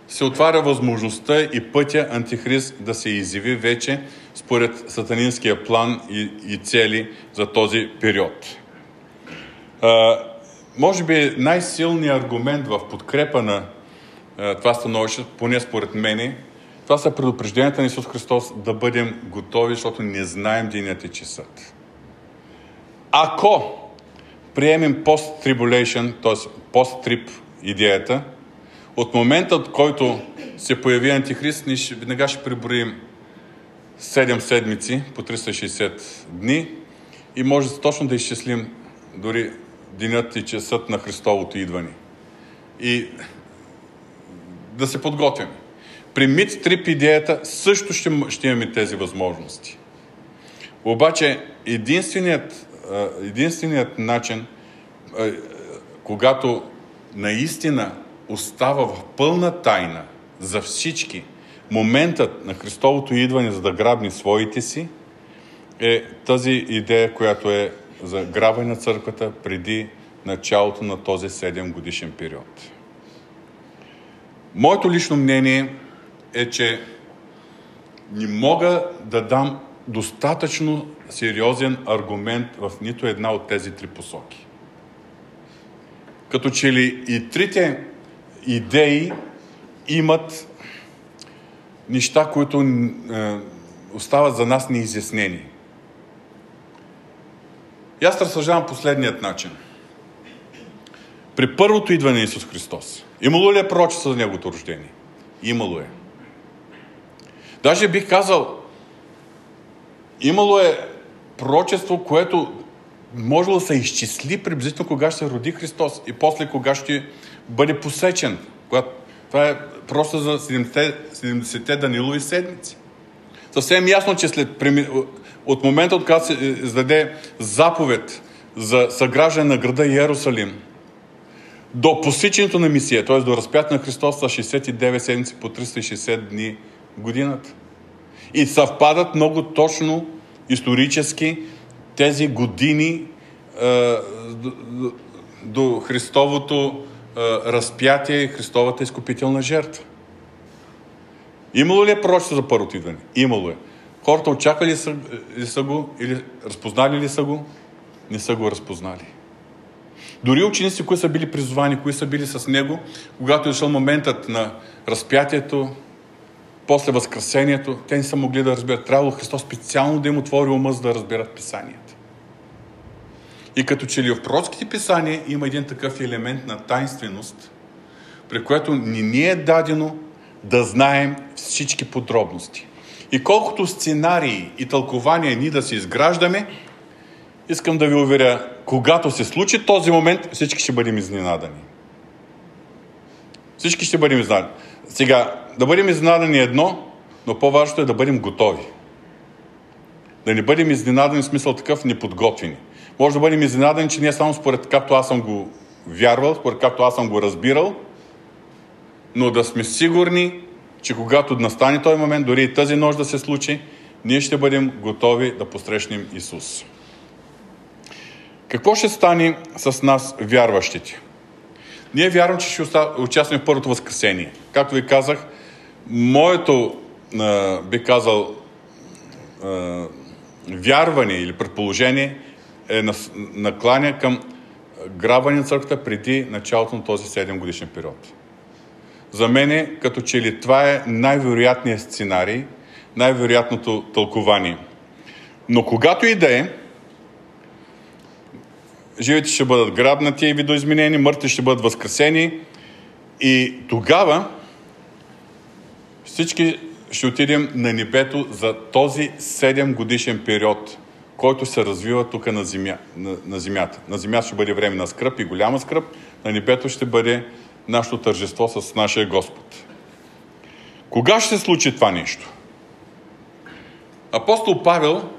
се отваря възможността и пътя Антихрист да се изяви вече според сатанинския план и, и цели за този период. А, може би най-силният аргумент в подкрепа на а, това становище, поне според мене, това са предупрежденията на Исус Христос да бъдем готови, защото не знаем денят и часът. Ако приемем post-tribulation, т.е. post-trip идеята, от момента, от който се появи Антихрист, ние веднага ще приброим 7 седмици по 360 дни и може точно да изчислим дори денят и часът на Христовото идване. И да се подготвим. При Мид Трип идеята също ще, ще имаме тези възможности. Обаче единственият, единственият начин, когато наистина остава в пълна тайна за всички моментът на Христовото идване, за да грабни своите си, е тази идея, която е за грабване на църквата преди началото на този 7 годишен период. Моето лично мнение е, че не мога да дам достатъчно сериозен аргумент в нито една от тези три посоки. Като че ли и трите идеи имат неща, които е, остават за нас неизяснени. И аз разсъждавам последният начин. При първото идване на Исус Христос, имало ли е пророчество за Неговото рождение? Имало е. Даже бих казал, имало е пророчество, което може да се изчисли приблизително кога ще се роди Христос и после кога ще бъде посечен. Това е просто за 70-те 70 Данилови седмици. Съвсем ясно, че след, от момента, от когато се издаде заповед за съграждане на града Иерусалим, до посичането на мисия, т.е. до разпятие на Христос са 69 седмици по 360 дни годината. И съвпадат много точно исторически тези години е, до, до Христовото разпятие и Христовата изкупителна жертва. Имало ли е пророчество за първото идване? Имало е. Хората очаквали ли са, ли са го или разпознали ли са го? Не са го разпознали. Дори ученици, които са били призовани, които са били с него, когато е дошъл моментът на разпятието, после възкресението, те не са могли да разберат. Трябвало Христос специално да им отвори ума, за да разберат писанията. И като че ли в пророцките писания има един такъв елемент на тайнственост, при което ни ни е дадено да знаем всички подробности. И колкото сценарии и тълкования ни да си изграждаме, искам да ви уверя, когато се случи този момент, всички ще бъдем изненадани. Всички ще бъдем изненадани. Сега, да бъдем изненадани е едно, но по-важното е да бъдем готови. Да не бъдем изненадани в смисъл такъв неподготвени. Може да бъдем изненадани, че не само според както аз съм го вярвал, според както аз съм го разбирал, но да сме сигурни, че когато настане този момент, дори и тази нощ да се случи, ние ще бъдем готови да посрещнем Исус. Какво ще стане с нас, вярващите? Ние вярвам, че ще участваме в първото възкресение. Както ви казах, моето, би казал, вярване или предположение е накланя към грабване на църквата преди началото на този 7 годишен период. За мен е като че ли това е най-вероятният сценарий, най-вероятното тълкование. Но когато и да е, живите ще бъдат грабнати и видоизменени, мъртви ще бъдат възкресени и тогава всички ще отидем на небето за този 7 годишен период, който се развива тук на, земя, на, на земята. На земята ще бъде време на скръп и голяма скръп, на небето ще бъде нашето тържество с нашия Господ. Кога ще се случи това нещо? Апостол Павел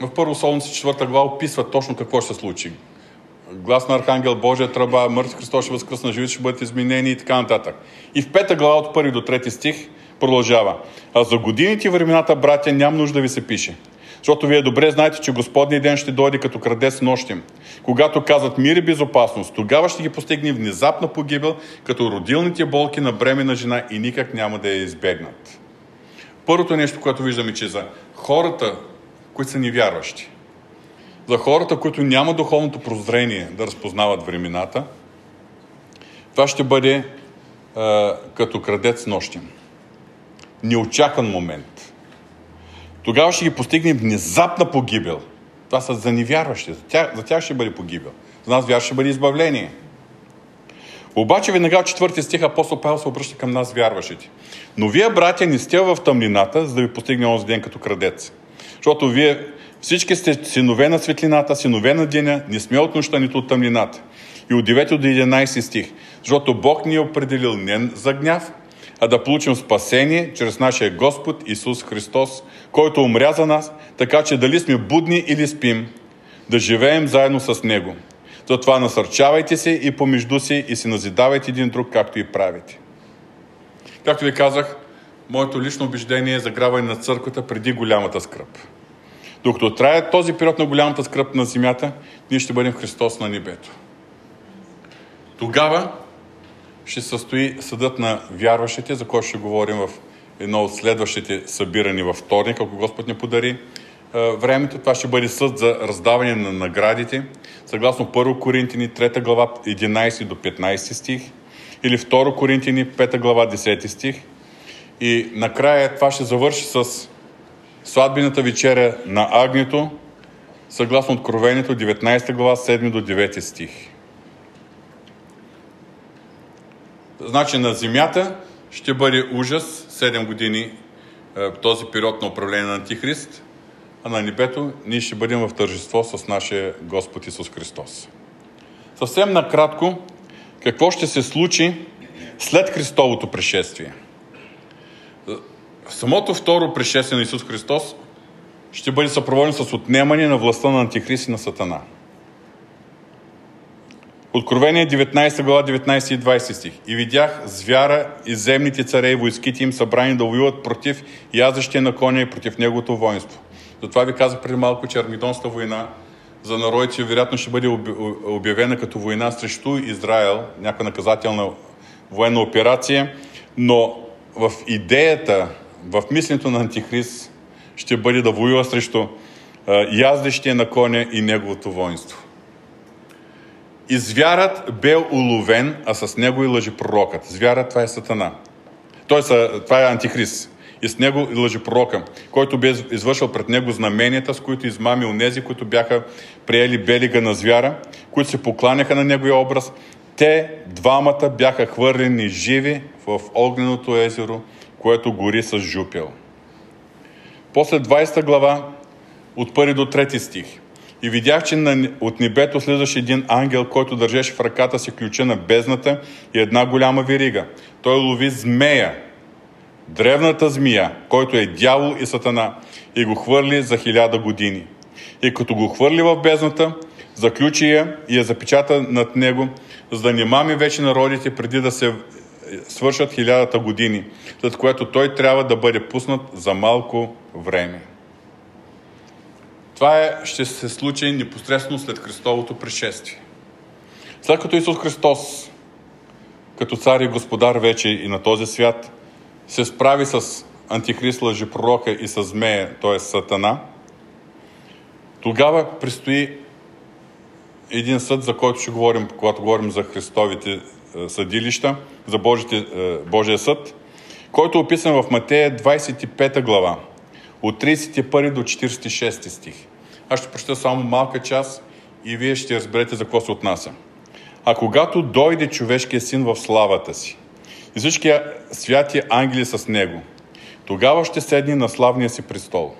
в първо Солнце, четвърта глава описва точно какво ще се случи. Глас на Архангел Божия тръба, мъртв Христос ще възкръсна, живи ще бъдат изменени и така нататък. И в пета глава от първи до трети стих продължава. А за годините и времената, братя, нямам нужда да ви се пише. Защото вие добре знаете, че Господния ден ще дойде като крадец нощем. Когато казват мир и безопасност, тогава ще ги постигне внезапна погибел, като родилните болки на бремена жена и никак няма да я избегнат. Първото нещо, което виждаме, че за хората, които са невярващи, за хората, които няма духовното прозрение да разпознават времената, това ще бъде е, като крадец нощем. Неочакван момент. Тогава ще ги постигне внезапна погибел. Това са за невярващи. За тях, за тях ще бъде погибел. За нас вяра ще бъде избавление. Обаче веднага в четвърти стих апостол Павел се обръща към нас вярващите. Но вие, братя, не сте в тъмнината, за да ви постигне онзи ден като крадец. Защото вие всички сте синове на светлината, синове на деня, не сме от нощта, нито от тъмнината. И от 9 до 11 стих. Защото Бог ни е определил не за гняв, а да получим спасение чрез нашия Господ Исус Христос, който умря за нас, така че дали сме будни или спим, да живеем заедно с Него. Затова насърчавайте се и помежду си и се назидавайте един друг, както и правите. Както ви казах, моето лично убеждение е заграване на църквата преди голямата скръп. Докато трае този период на голямата скръп на земята, ние ще бъдем Христос на небето. Тогава ще състои съдът на вярващите, за който ще говорим в едно от следващите събирани във вторник, ако Господ не подари времето. Това ще бъде съд за раздаване на наградите, съгласно 1 Коринтини 3 глава 11 до 15 стих или 2 Коринтини 5 глава 10 стих. И накрая това ще завърши с сватбината вечеря на Агнето, съгласно Откровението 19 глава 7 до 9 стих. Значи на земята ще бъде ужас 7 години е, този период на управление на Антихрист, а на небето ние ще бъдем в тържество с нашия Господ Исус Христос. Съвсем накратко, какво ще се случи след Христовото пришествие? Самото второ пришествие на Исус Христос ще бъде съпроводено с отнемане на властта на Антихрист и на Сатана – Откровение 19 глава 19 и 20 стих. И видях звяра и земните царе и войските им събрани да воюват против язъщия на коня и против неговото воинство. Затова ви казах преди малко, че Армидонската война за народите вероятно ще бъде обявена като война срещу Израел, някаква наказателна военна операция, но в идеята, в мисленето на Антихрист ще бъде да воюва срещу яздещия на коня и неговото воинство. И звярат бе уловен, а с него и лъжепророкът. Звярат това е Сатана. Той това е Антихрист. И с него и лъжепророка, който бе извършил пред него знаменията, с които измами онези, които бяха приели белига на звяра, които се покланяха на неговия образ. Те, двамата, бяха хвърлени живи в огненото езеро, което гори с жупел. После 20 глава, от 1 до 3 стих. И видях, че от небето слизаше един ангел, който държеше в ръката си ключа на бездната и една голяма верига. Той лови змея, древната змия, който е дявол и сатана, и го хвърли за хиляда години. И като го хвърли в бездната, заключи я и я запечата над него, за да не мами вече народите преди да се свършат хилядата години, след което той трябва да бъде пуснат за малко време. Това е, ще се случи непосредствено след Христовото пришествие. След като Исус Христос, като цар и господар вече и на този свят, се справи с антихрист лъжепророка и с змея, т.е. Сатана, тогава предстои един съд, за който ще говорим, когато говорим за Христовите е, съдилища, за Божите, е, Божия съд, който е описан в Матея 25 глава, от 31 до 46 стих. Аз ще прочета само малка част и вие ще разберете за какво се отнася. А когато дойде човешкия син в славата си и всички святи ангели с него, тогава ще седне на славния си престол.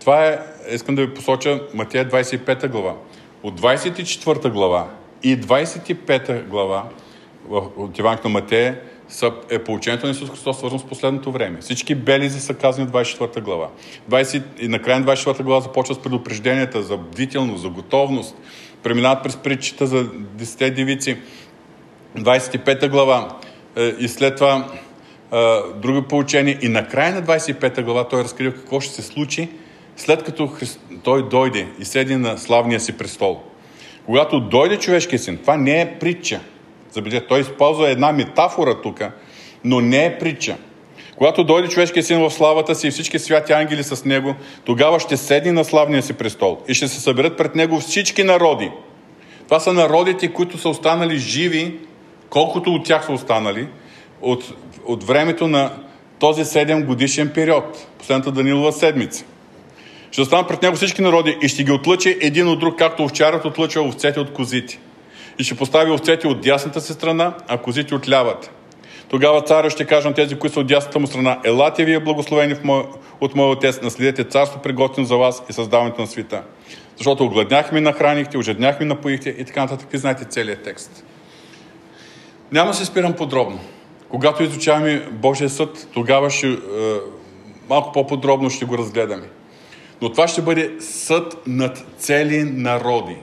Това е, искам да ви посоча Матея 25 глава. От 24 глава и 25 глава от Евангелието на Матея е получението на Исус Христос свързано с последното време. Всички белизи са казани в 24 глава. 20, и накрая на 24 глава започва с предупрежденията за бдителност, за готовност. Преминават през притчата за 10 девици. 25 глава. Е, и след това е, други получения. И накрая на 25 глава той разкрива какво ще се случи след като Христ... той дойде и седи на славния си престол. Когато дойде човешкият син, това не е притча – Забележете, той използва една метафора тук, но не е притча. Когато дойде човешкият син в славата си и всички святи ангели с него, тогава ще седни на славния си престол и ще се съберат пред него всички народи. Това са народите, които са останали живи, колкото от тях са останали, от, от времето на този 7 годишен период, последната Данилова седмица. Ще останат пред него всички народи и ще ги отлъчи един от друг, както овчарът отлъчва овцете от козите и ще постави овцете от дясната си страна, а козите от лявата. Тогава царя ще каже на тези, които са от дясната му страна, елате вие благословени мой, от моя отец, наследете царство приготвено за вас и създаването на света. Защото огладняхме нахранихте, ожедняхме напоихте и така нататък. Ви знаете целият текст. Няма се спирам подробно. Когато изучаваме Божия съд, тогава ще, е, малко по-подробно ще го разгледаме. Но това ще бъде съд над цели народи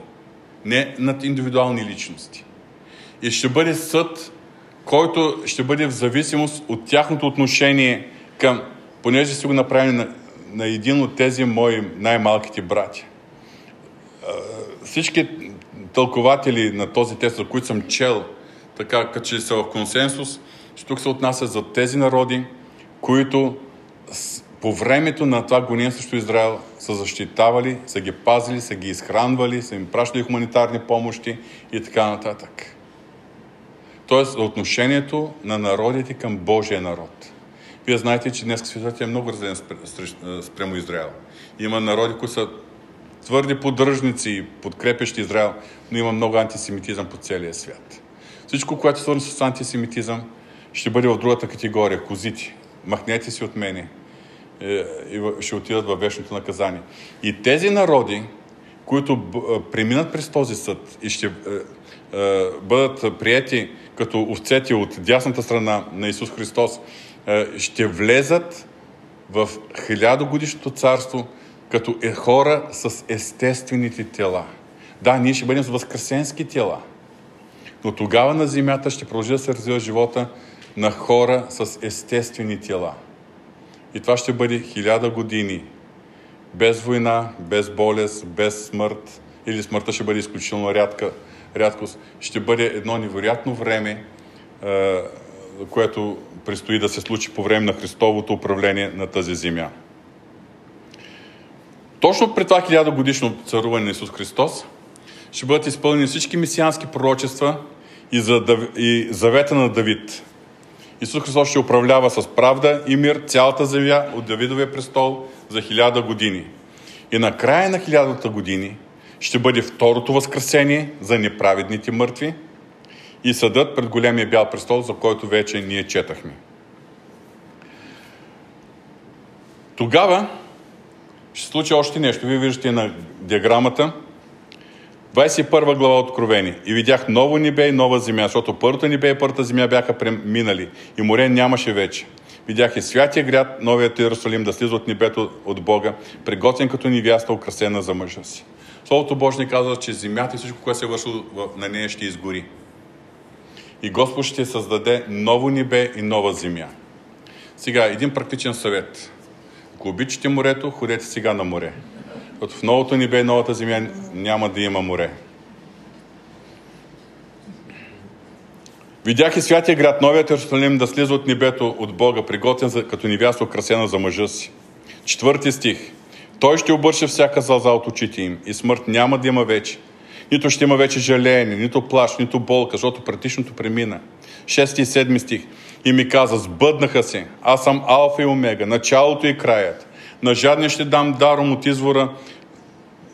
не над индивидуални личности. И ще бъде съд, който ще бъде в зависимост от тяхното отношение към, понеже си го направили на, на един от тези мои най-малките братя. Всички тълкователи на този тест, за които съм чел, така като че са в консенсус, тук се отнася за тези народи, които по времето на това гонение срещу Израел са защитавали, са ги пазили, са ги изхранвали, са им пращали хуманитарни помощи и така нататък. Тоест, отношението на народите към Божия народ. Вие знаете, че днес светът е много разделен спрямо Израел. Има народи, които са твърди поддръжници подкрепящи Израел, но има много антисемитизъм по целия свят. Всичко, което е свързано с антисемитизъм, ще бъде в другата категория – козити. Махнете си от мене. Е, и ще отидат във вечното наказание. И тези народи, които преминат през този съд и ще е, е, бъдат прияти като овцети от дясната страна на Исус Христос, ще влезат в хилядогодишното царство като е хора с естествените тела. Да, ние ще бъдем с възкресенски тела, но тогава на земята ще продължи да се развива живота на хора с естествени тела – и това ще бъде хиляда години. Без война, без болест, без смърт. Или смъртта ще бъде изключително рядка, рядкост. Ще бъде едно невероятно време, което предстои да се случи по време на Христовото управление на тази земя. Точно пред това хиляда годишно царуване на Исус Христос ще бъдат изпълнени всички месиански пророчества и, за, и завета на Давид. Исус Христос ще управлява с правда и мир цялата земя от Давидовия престол за хиляда години. И на края на хилядата години ще бъде второто възкресение за неправедните мъртви и съдът пред големия бял престол, за който вече ние четахме. Тогава ще случи още нещо. Вие виждате на диаграмата. 21 глава Откровени. И видях ново небе и нова земя, защото първото небе и първата земя бяха преминали и море нямаше вече. Видях и святия град, новият Иерусалим, да слиза от небето от Бога, приготвен като невяста, украсена за мъжа си. Словото Божие казва, че земята и всичко, което се е вършило на нея, ще изгори. И Господ ще създаде ново небе и нова земя. Сега, един практичен съвет. Ако обичате морето, ходете сега на море. От в новото небе и новата земя няма да има море. Видях и святия град, новият Иерусалим, да слиза от небето от Бога, приготвен за, като невясто, украсена за мъжа си. Четвърти стих. Той ще обърше всяка зълза от очите им и смърт няма да има вече. Нито ще има вече жалеене, нито плаш, нито болка, защото предишното премина. Шести и седми стих. И ми каза, сбъднаха се, аз съм алфа и омега, началото и краят. На жадния ще дам даром от извора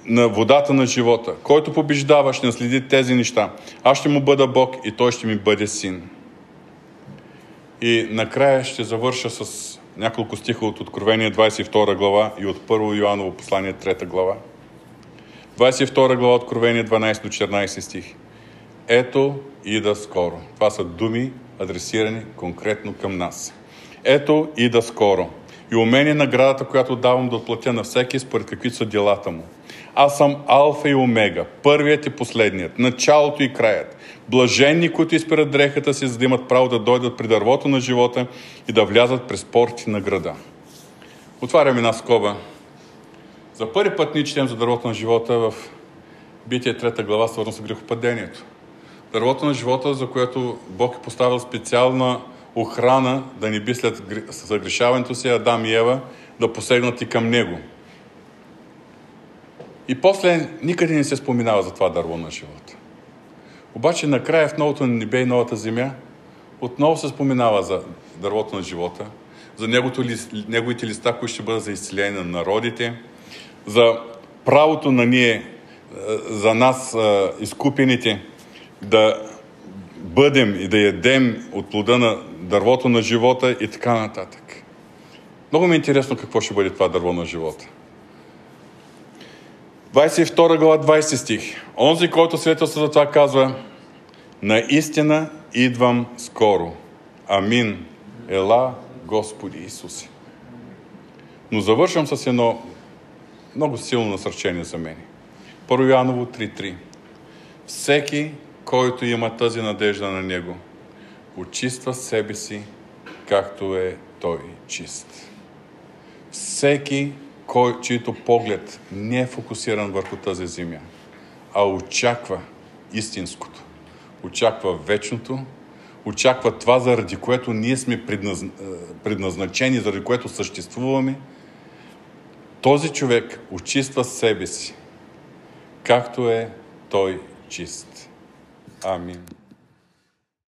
на водата на живота. Който побеждава, ще наследи тези неща. Аз ще му бъда Бог и той ще ми бъде син. И накрая ще завърша с няколко стиха от Откровение 22 глава и от 1 Йоаново послание 3 глава. 22 глава Откровение 12 до 14 стих. Ето и да скоро. Това са думи, адресирани конкретно към нас. Ето и да скоро. И умение наградата, която давам да отплатя на всеки според какви са делата му. Аз съм Алфа и Омега, първият и последният, началото и краят. Блаженни, които изпират дрехата си, за да имат право да дойдат при дървото на живота и да влязат през порти на града. Отварям една скоба. За първи път ние четем за дървото на живота в Битие трета глава, свързано с грехопадението. Дървото на живота, за което Бог е поставил специална охрана да не би след загрешаването си Адам и Ева да посегнат и към него. И после никъде не се споминава за това дърво на живота. Обаче накрая в новото небе и новата земя отново се споменава за дървото на живота, за неговите листа, които ще бъдат за изцеление на народите, за правото на ние, е, за нас е, изкупените, да бъдем и да ядем от плода на дървото на живота и така нататък. Много ми е интересно какво ще бъде това дърво на живота. 22 глава, 20 стих. Онзи, който свидетелства за това казва, наистина идвам скоро. Амин. Ела, Господи Исусе. Но завършвам с едно много силно насърчение за мен. Първо Яново 3.3. Всеки, който има тази надежда на Него, очиства себе си, както е Той чист. Всеки, кой, чието поглед не е фокусиран върху тази земя, а очаква истинското, очаква вечното, очаква това, заради което ние сме предназначени, заради което съществуваме, този човек очиства себе си, както е той чист. Амин.